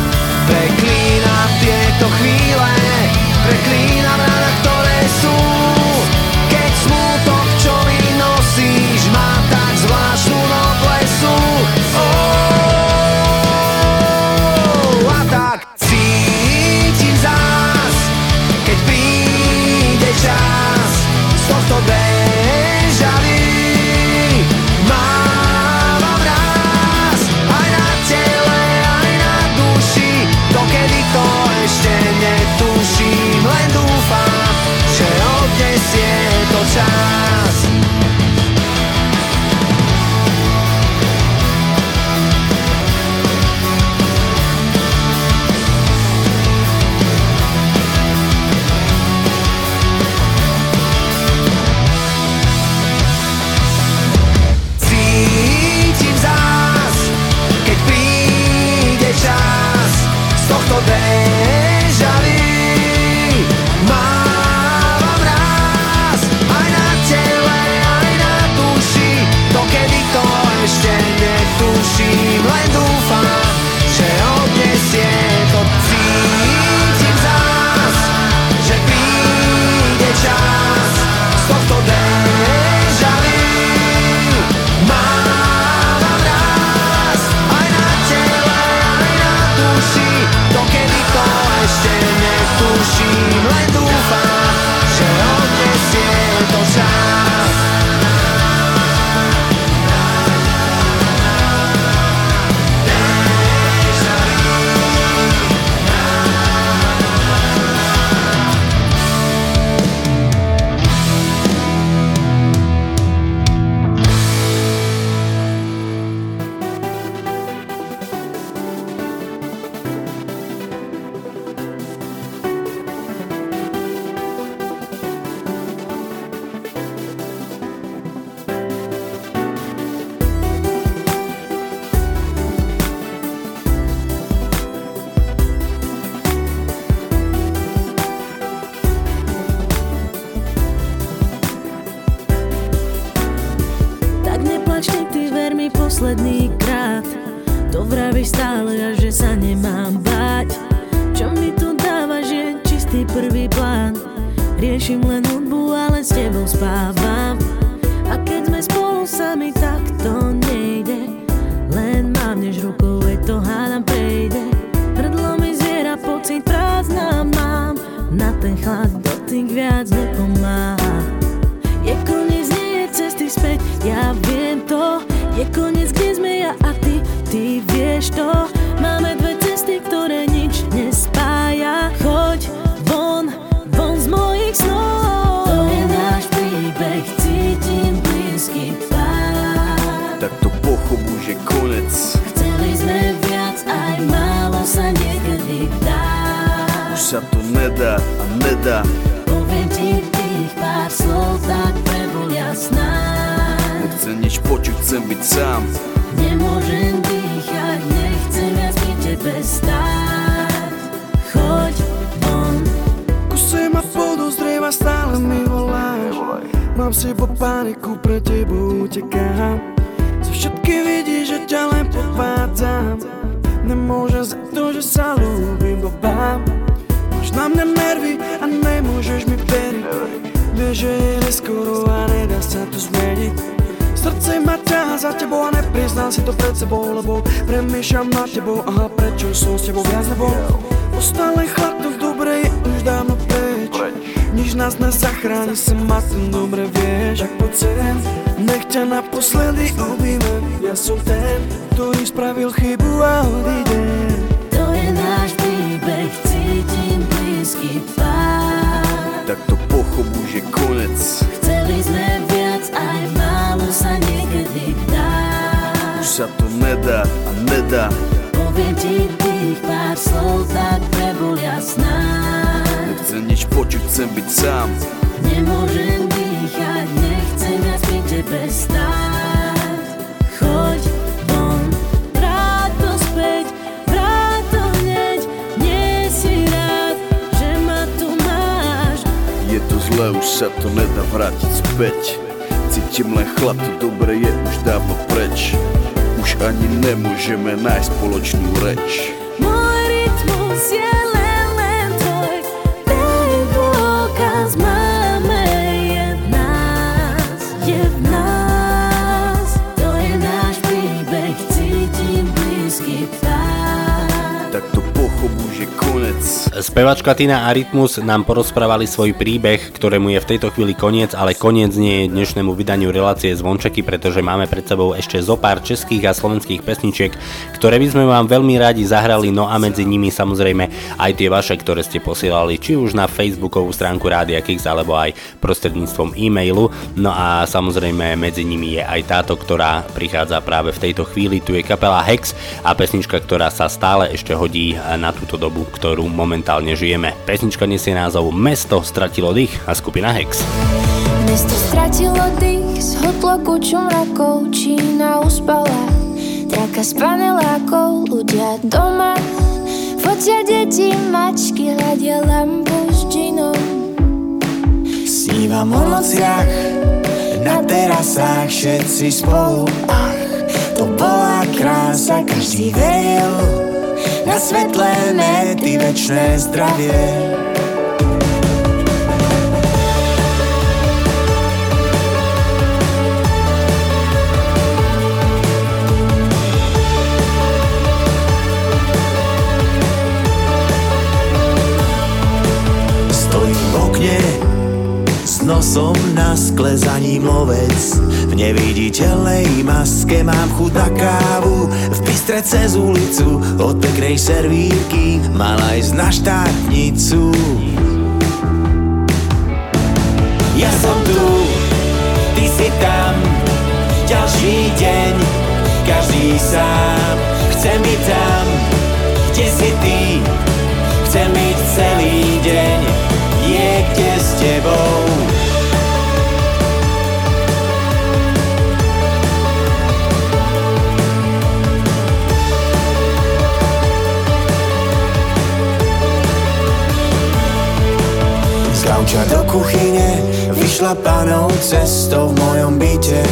mi posledný krát. To vravíš stále a že sa nemám báť. Čo mi tu dáva, že čistý prvý plán. Riešim len hudbu, ale s tebou spávam. A keď sme spolu sami, tak to nejde. Len mávneš rukou, veď to hádam prejde. Hrdlo mi zviera, pocit prázdna mám. Na ten chlad dotyk viac nepomáha koniec, kde sme ja a ty, ty vieš to. Máme dve cesty, ktoré nič nespája. Choď von, von z mojich snov. To je náš príbeh, cítim blízky pád Tak to pochopu, že konec. Chceli sme viac, aj málo sa niekedy dá. Už sa to nedá a nedá počuť, chcem byť sám Nemôžem dýchať, nechcem viac pri tebe stáť. Choď von. Kuse ma podozrieva, stále mi voláš. Mám v sebo paniku, pre tebou utekám. Zo všetky vidíš, že ťa len podvádzam Nemôžem za to, že sa ľúbim babám Máš na mňa nervy a nemôžeš mi veriť. Vieš, že je neskoro a nedá sa to zmeniť Srdce ma ťaha za tebou a nepriznám si to pred sebou Lebo premýšľam nad tebou, aha prečo som s tebou viac nebol Ostal len chlad, to dobre je už dávno preč. Nič nás nezachráni, si ma tu dobre vieš. Tak poď sem, nech ťa naposledy objímem Ja som ten, ktorý spravil chybu a odídem To je náš príbeh, cítim blízky pád Tak to pochopu, že konec. Chceli sme Nedá a nedá Poviem ti tých pár slov, tak prebol jasná. Nechcem nič počuť, chcem byť sám. Nemôžem dýchať, nechcem viac pri tebe stáť. Choď von, vráť to späť, vráť to hneď. Nie si rád, že ma tu máš. Je to zlé, už sa to nedá vrátiť späť. Cítim len chlad, to dobre je už dávno preč Už ani nemôžeme nájsť spoločnú reč. Môj rytmus je Spevačka Tina a Rytmus nám porozprávali svoj príbeh, ktorému je v tejto chvíli koniec, ale koniec nie je dnešnému vydaniu relácie Zvončeky, pretože máme pred sebou ešte zo pár českých a slovenských pesničiek, ktoré by sme vám veľmi radi zahrali, no a medzi nimi samozrejme aj tie vaše, ktoré ste posielali, či už na facebookovú stránku Rádia Kix, alebo aj prostredníctvom e-mailu. No a samozrejme medzi nimi je aj táto, ktorá prichádza práve v tejto chvíli. Tu je kapela Hex a pesnička, ktorá sa stále ešte hodí na túto dobu, ktorú momentálne žijeme. Pesnička nesie názov Mesto stratilo dých a skupina Hex. Mesto stratilo dých, zhodlo kuču mrakov, Čína uspala, traka z panelákov, ľudia doma, fotia deti, mačky, hľadia lampu s džinom. Snívam o nociach, na terasách všetci spolu, ach, to bola krása, každý veril Na ti već večné zdravje s nosom na skle za ním lovec V neviditeľnej maske mám chuť na kávu. V bystre cez ulicu od peknej servírky Mala ísť na štátnicu. Ja som tu, ty si tam. Ďalší deň, každý sám. Chcem byť tam, kde si ty. Chcem byť celý deň niekde s tebou Z gauča do kuchyne vyšla panou cestou v mojom byte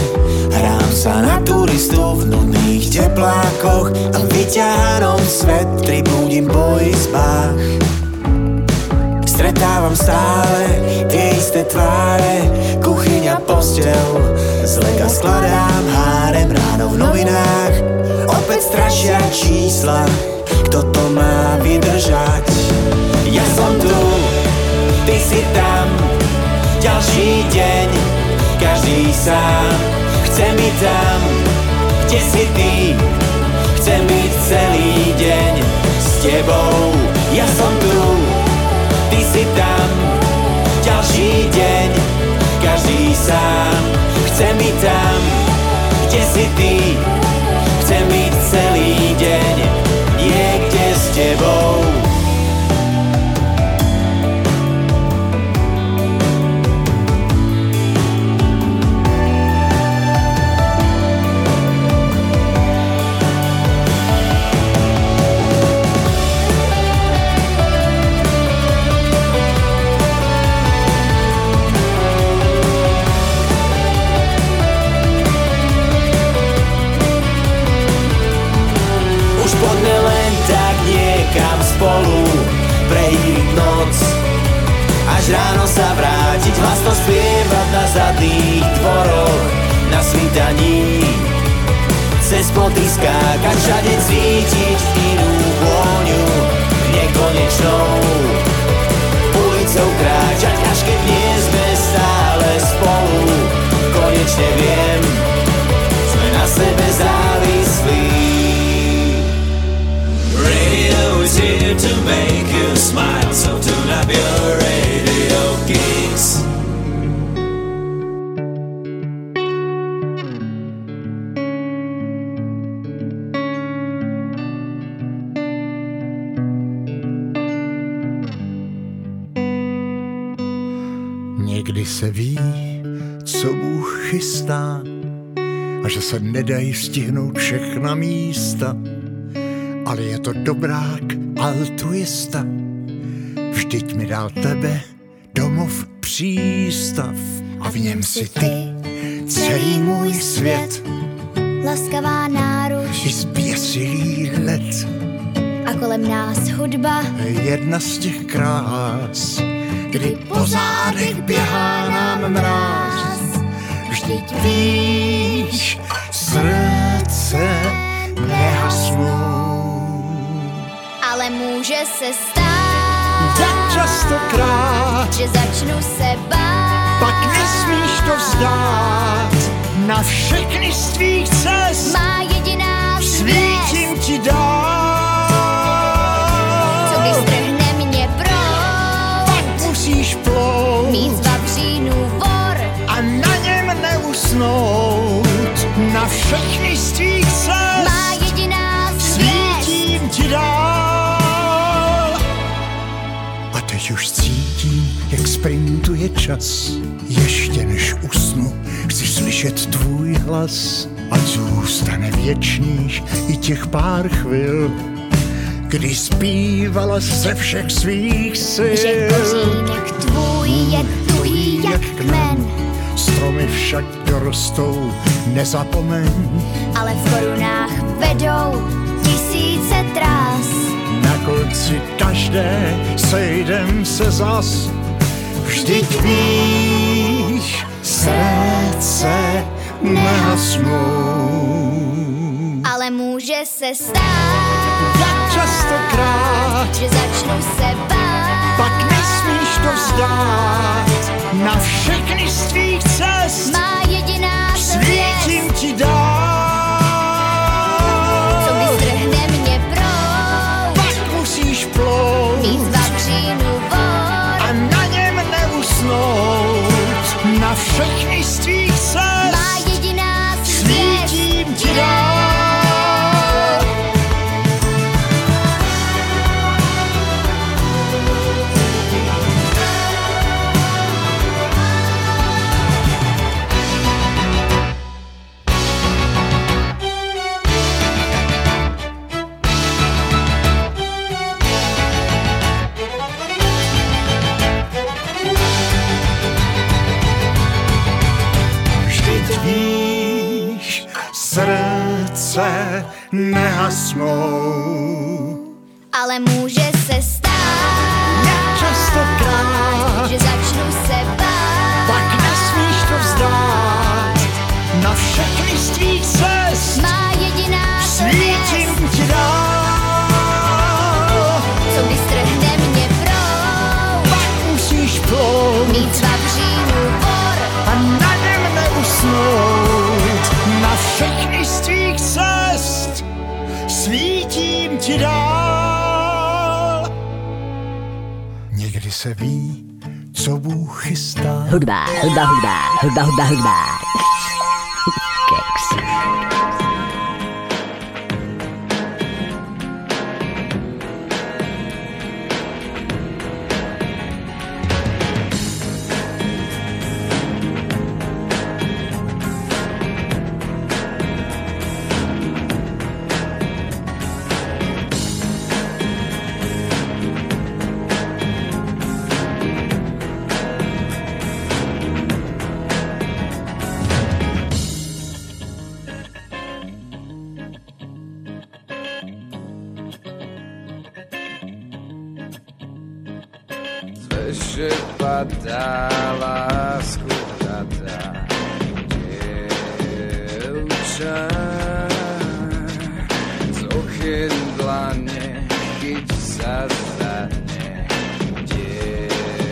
Hrám sa na turistu v nudných teplákoch a vyťahanom svet pribúdim po izbách. Stretávam stále tie isté tváre, kuchyňa, postel, z leka skladám hárem ráno v novinách. Opäť strašia čísla, kto to má vydržať. Ja som tu, tam, ďalší deň, každý sám. Chce mi tam, kde si ty, chcem byť celý deň s tebou. Ja som tu, ty si tam, ďalší deň, každý sám. Chce mi tam, kde si ty, chcem byť ráno sa vrátiť Hlasno spievať na zadných dvoroch Na svítaní. Cez ploty skákať Všade cítiť inú vôňu Nekonečnou. Ulicou kráčať Až keď nie sme stále spolu. Konečne viem Sme na sebe závislí. Radio is here to make you smile, so tune up your radio se nedají stihnout všechna místa, ale je to dobrák altruista. Vždyť mi dal tebe domov přístav a v něm si ty celý můj svět Laskavá náruč i zběsilý let. a kolem nás hudba Jedna z těch krás, kdy po zádech běhá nám mráz. Vždyť víš, srdce nehasnou. Ale může se stát Tak častokrát Že začnu se bát pak nesmíš to vzdát. Na všechny z tvých cest Má jediná svítím ti dál. Všechny z tvých cest Má jediná svítím ti dál. A teď už cítím, jak sprintuje čas. Ještě než usnu, chci slyšet tvůj hlas. Ať zůstane věčných i těch pár chvil, kdy zpívala ze všech svých sil. Že kořínek tvůj je tuhý jak kmen Stromy však dorostou, nezapomeň. Ale v korunách vedou tisíce trás Na konci každé sejdem se zas. Vždyť víš, srdce nehasnou. Ale může se stát Jak častokrát Že začnu se bát pak nesmíš to vzdát. Na všechny z tvých cest Má jediná svítím ti dál. Co by strhne mě proud Pak musíš plout vavřínu vor a na něm neusnout. Na všechny z tvých cest Má jediná svítím ti dál. Nehasnou. Ale může se ví, co Bůh chystá. Hudba, hudba, hudba, hudba, hudba, hudba. Zveše padá lásku hľadá dievča. Z okien dlane, keď sa zadne dievča.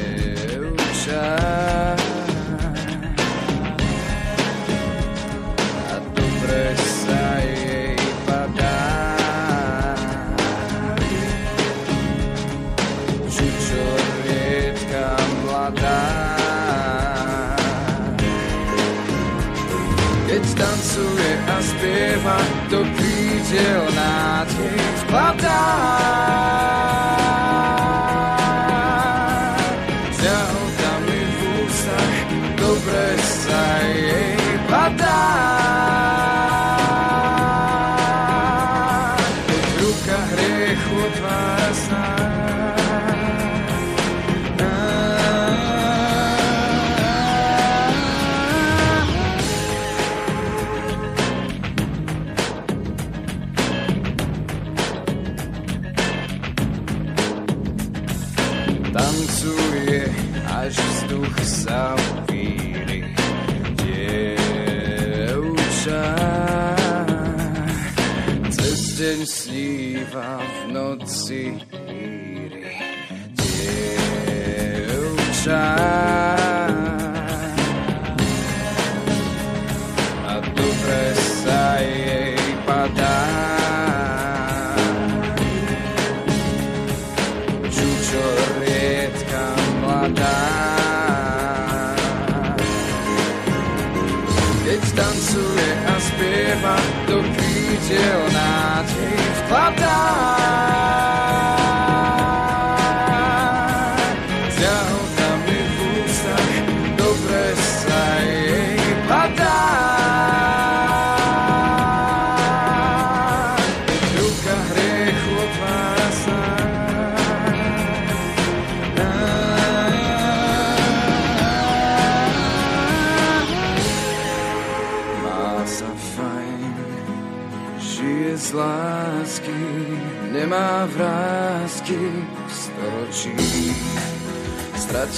till I tears pop down. Noci hýri. Dievča a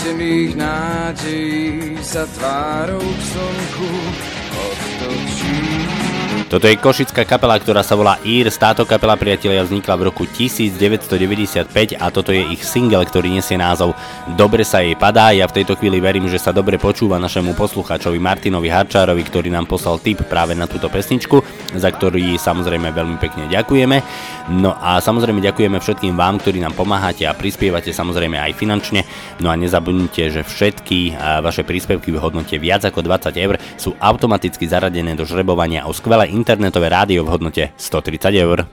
Stratených nádejí sa tvárou k slnku. Toto je košická kapela, ktorá sa volá Ears. Táto kapela priatelia vznikla v roku 1995 a toto je ich single, ktorý nesie názov Dobre sa jej padá. Ja v tejto chvíli verím, že sa dobre počúva našemu poslucháčovi Martinovi Harčárovi, ktorý nám poslal tip práve na túto pesničku, za ktorý samozrejme veľmi pekne ďakujeme. No a samozrejme ďakujeme všetkým vám, ktorí nám pomáhate a prispievate samozrejme aj finančne. No a nezabudnite, že všetky vaše príspevky v hodnote viac ako 20 eur sú automaticky zaradené do žrebovania o skvelé internetové rádio v hodnote 130 eur.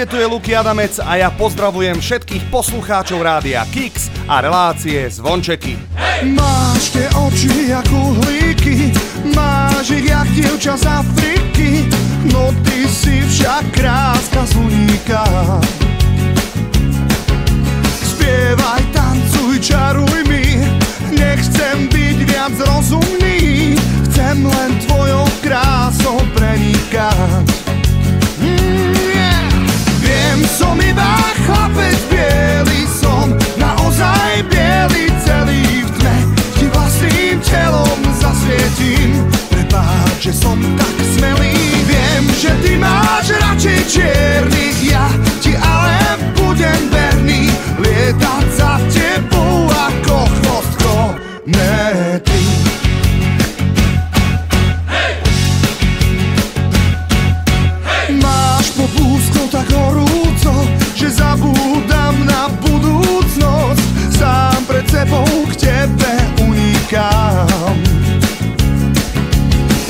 Ahojte, tu je Luky Adamec a ja pozdravujem všetkých poslucháčov rádia Kix a relácie Zvončeky. Máš tie oči jak uhlíky, máš ich jak dievča z Afriky, no ty si však kráska z uníka. Spievaj, tancuj, čaruj mi, nechcem byť viac rozumný, chcem len tvojou krásou prenikať. Mm, yeah. Som iba chlapec biely, som naozaj biely celý v tme. Ti vlastným telom zasvietím, prepáč, že som tak smelý. Viem, že ty máš radšej čiernych, ja ti ale budem verný. Lietať sebou k tebe unikám.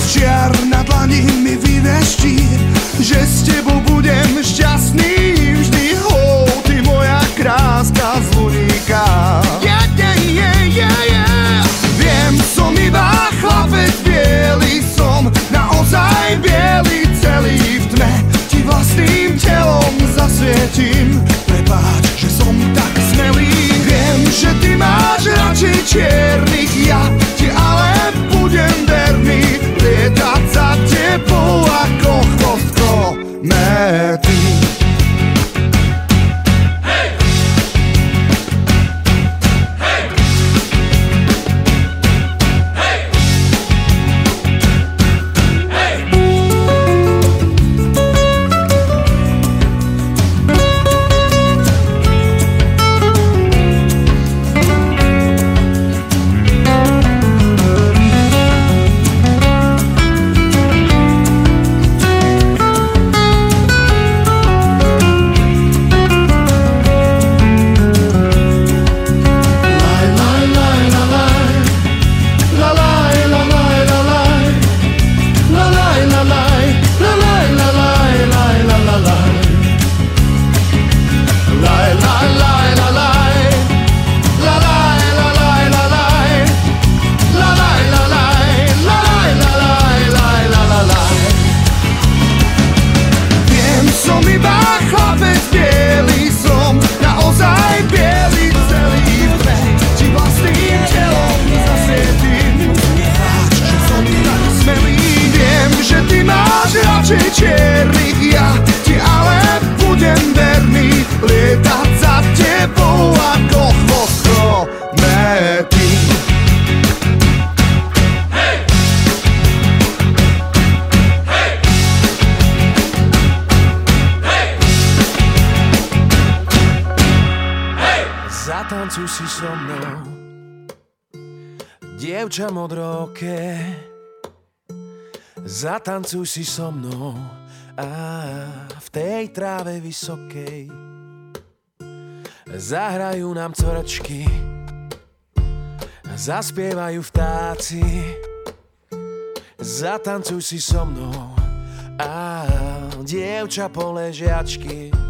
Čiar na dlani mi vyveští, že s tebou budem šťastný vždy. Oh, ty moja kráska z unika. Yeah, yeah, yeah, yeah, yeah. Viem, som iba chlapec biely, som naozaj biely celý v tme. Ti vlastným telom zasvietím, prepáč, máš radšej čiernych, ja ti ale budem verný. Lietať za tebou ako chvostko Zatancuj si so mnou. Dievča modroké Zatancuj si so mnou. A v tej tráve vysokej Zahrajú nám coračky Zaspievajú vtáci. Zatancuj si so mnou. A dievča poležiačky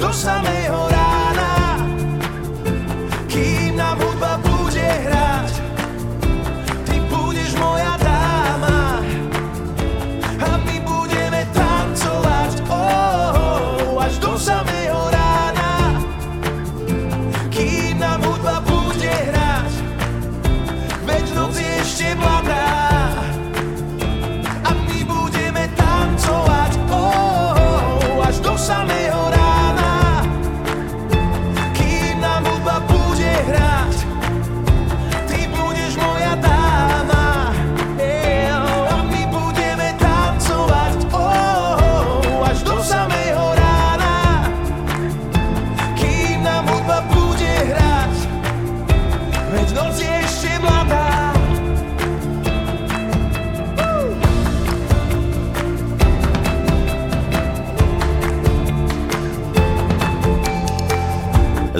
oh, až do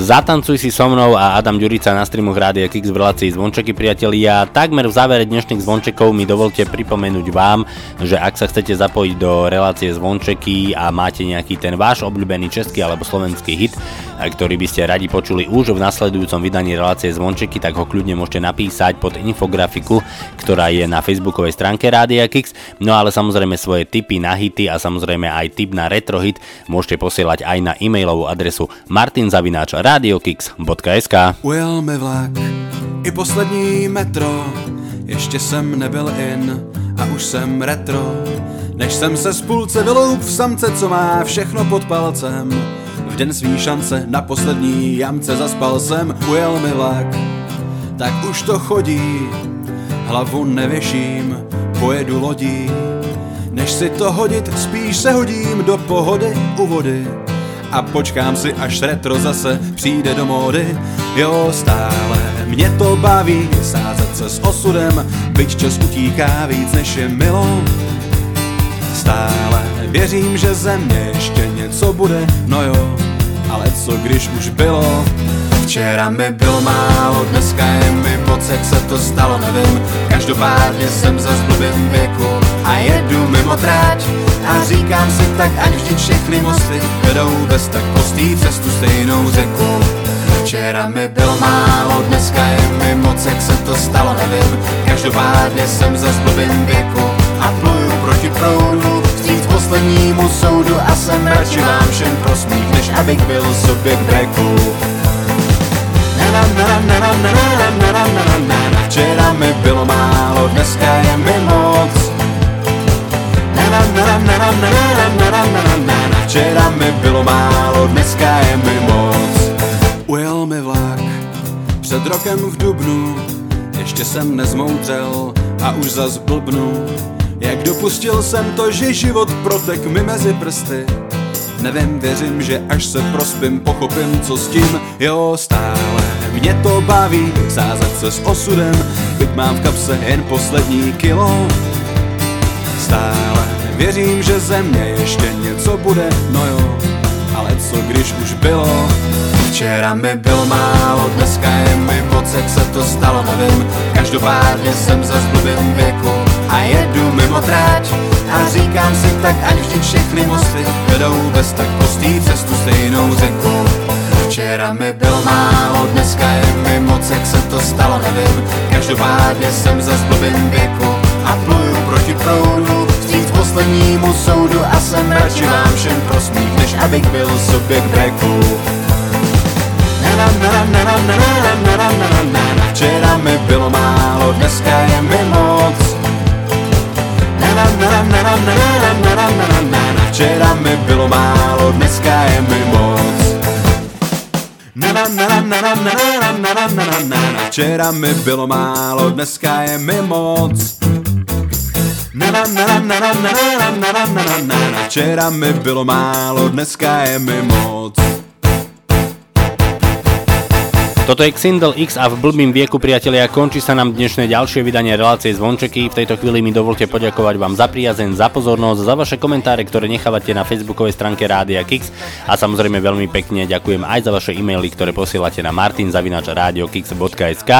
Zatancuj si so mnou a Adam Ďurica na streamoch Rádia Kix v relácii Zvončeky priatelia. Takmer v závere dnešných Zvončekov mi dovolte pripomenúť vám, že ak sa chcete zapojiť do relácie Zvončeky a máte nejaký ten váš obľúbený český alebo slovenský hit, ktorý by ste radi počuli už v nasledujúcom vydaní relácie Zvončeky, tak ho kľudne môžete napísať pod infografiku, ktorá je na facebookovej stránke Rádia Kix. No ale samozrejme svoje tipy na hity a samozrejme aj tip na retrohit môžete posielať aj na e-mailovú adresu martinzavináč radiokix.sk Ujel mi vlak i poslední metro, ještě jsem nebyl in a už jsem retro. Než jsem se z půlce vyloup v samce, co má všechno pod palcem. Den svý šance na poslední jamce zaspal jsem, ujel mi vlak. Tak už to chodí, hlavu nevěším, pojedu lodí. Než si to hodit, spíš se hodím do pohody u vody a počkám si, až retro zase přijde do módy. Jo, stále mě to baví, sázet se s osudem, byť čas utíká víc než je milo. Stále věřím, že ze mě ještě něco bude, no jo, ale co když už bylo? Včera mi bylo málo, dneska je mi moc, jak se to stalo, nevím. Každopádně jsem za blbým věku a jedu mimo tráť a říkám si tak, ať vždy všechny mosty vedou bez tak postý přes tu stejnou řeku. Včera mi bylo málo, dneska je mi moc, jak se to stalo, nevím. Každopádně jsem za blbým věku a pluju proti proudu, vstříc poslednímu soudu a jsem radši vám všem prosmích, než abych byl sobě k breku. Včera mi bylo málo, dneska je mi moc. Včera mi bylo málo, dneska je mi moc. Ujel mi vlak před rokem v Dubnu, ještě jsem nezmoudřel a už zas blbnu. Jak dopustil jsem to, že život protek mi mezi prsty. Nevím, věřím, že až se prospím, pochopím, co s tím, jo, stále Mě to baví sázet se s osudem, byť mám v kapse jen poslední kilo. Stále věřím, že ze mě ještě něco bude, no jo, ale co když už bylo? Včera mi bylo málo, dneska je mi moc, jak se to stalo, nevím. Každopádně jsem za blbým věku a jedu mimo tráť. A říkám si tak, ať vždy všechny mosty vedou bez tak prostý přes tu stejnou řeku. Včera mi bylo málo, dneska je mi moc, jak se to stalo, nevím. Každopádně jsem za blbým věku a pluju proti proudu vstříc poslednímu soudu a jsem radši vám všem prosmích, než abych byl sobě k breku. Včera mi bylo málo, dneska je mi moc. Včera mi bylo málo, dneska je mi moc. Včera mi bylo málo, dneska je mi moc. Včera mi bylo málo, dneska je mi moc. Toto je Xindel X a v blbým vieku, priatelia, končí sa nám dnešné ďalšie vydanie relácie Zvončeky. V tejto chvíli mi dovolte poďakovať vám za priazeň, za pozornosť, za vaše komentáre, ktoré nechávate na facebookovej stránke Rádia Kix a samozrejme veľmi pekne ďakujem aj za vaše e-maily, ktoré posielate na martinzavinačradiokix.sk.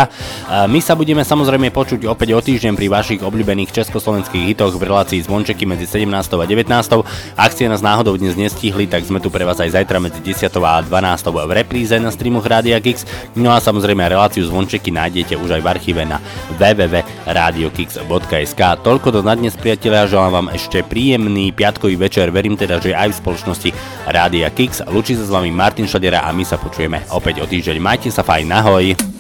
My sa budeme samozrejme počuť opäť o týždeň pri vašich obľúbených československých hitoch v relácii Zvončeky medzi 17. a 19. Ak ste nás náhodou dnes nestihli, tak sme tu pre vás aj zajtra medzi 10. a 12. v repríze na streamoch Rádia Kix. No a samozrejme reláciu zvončeky nájdete už aj v archíve na www.radiokix.sk. Toľko to na dnes priatelia, želám vám ešte príjemný piatkový večer, verím teda, že aj v spoločnosti Rádia Kix. Lučí sa s vami Martin Šadera a my sa počujeme opäť o týždeň. Majte sa fajn, ahoj!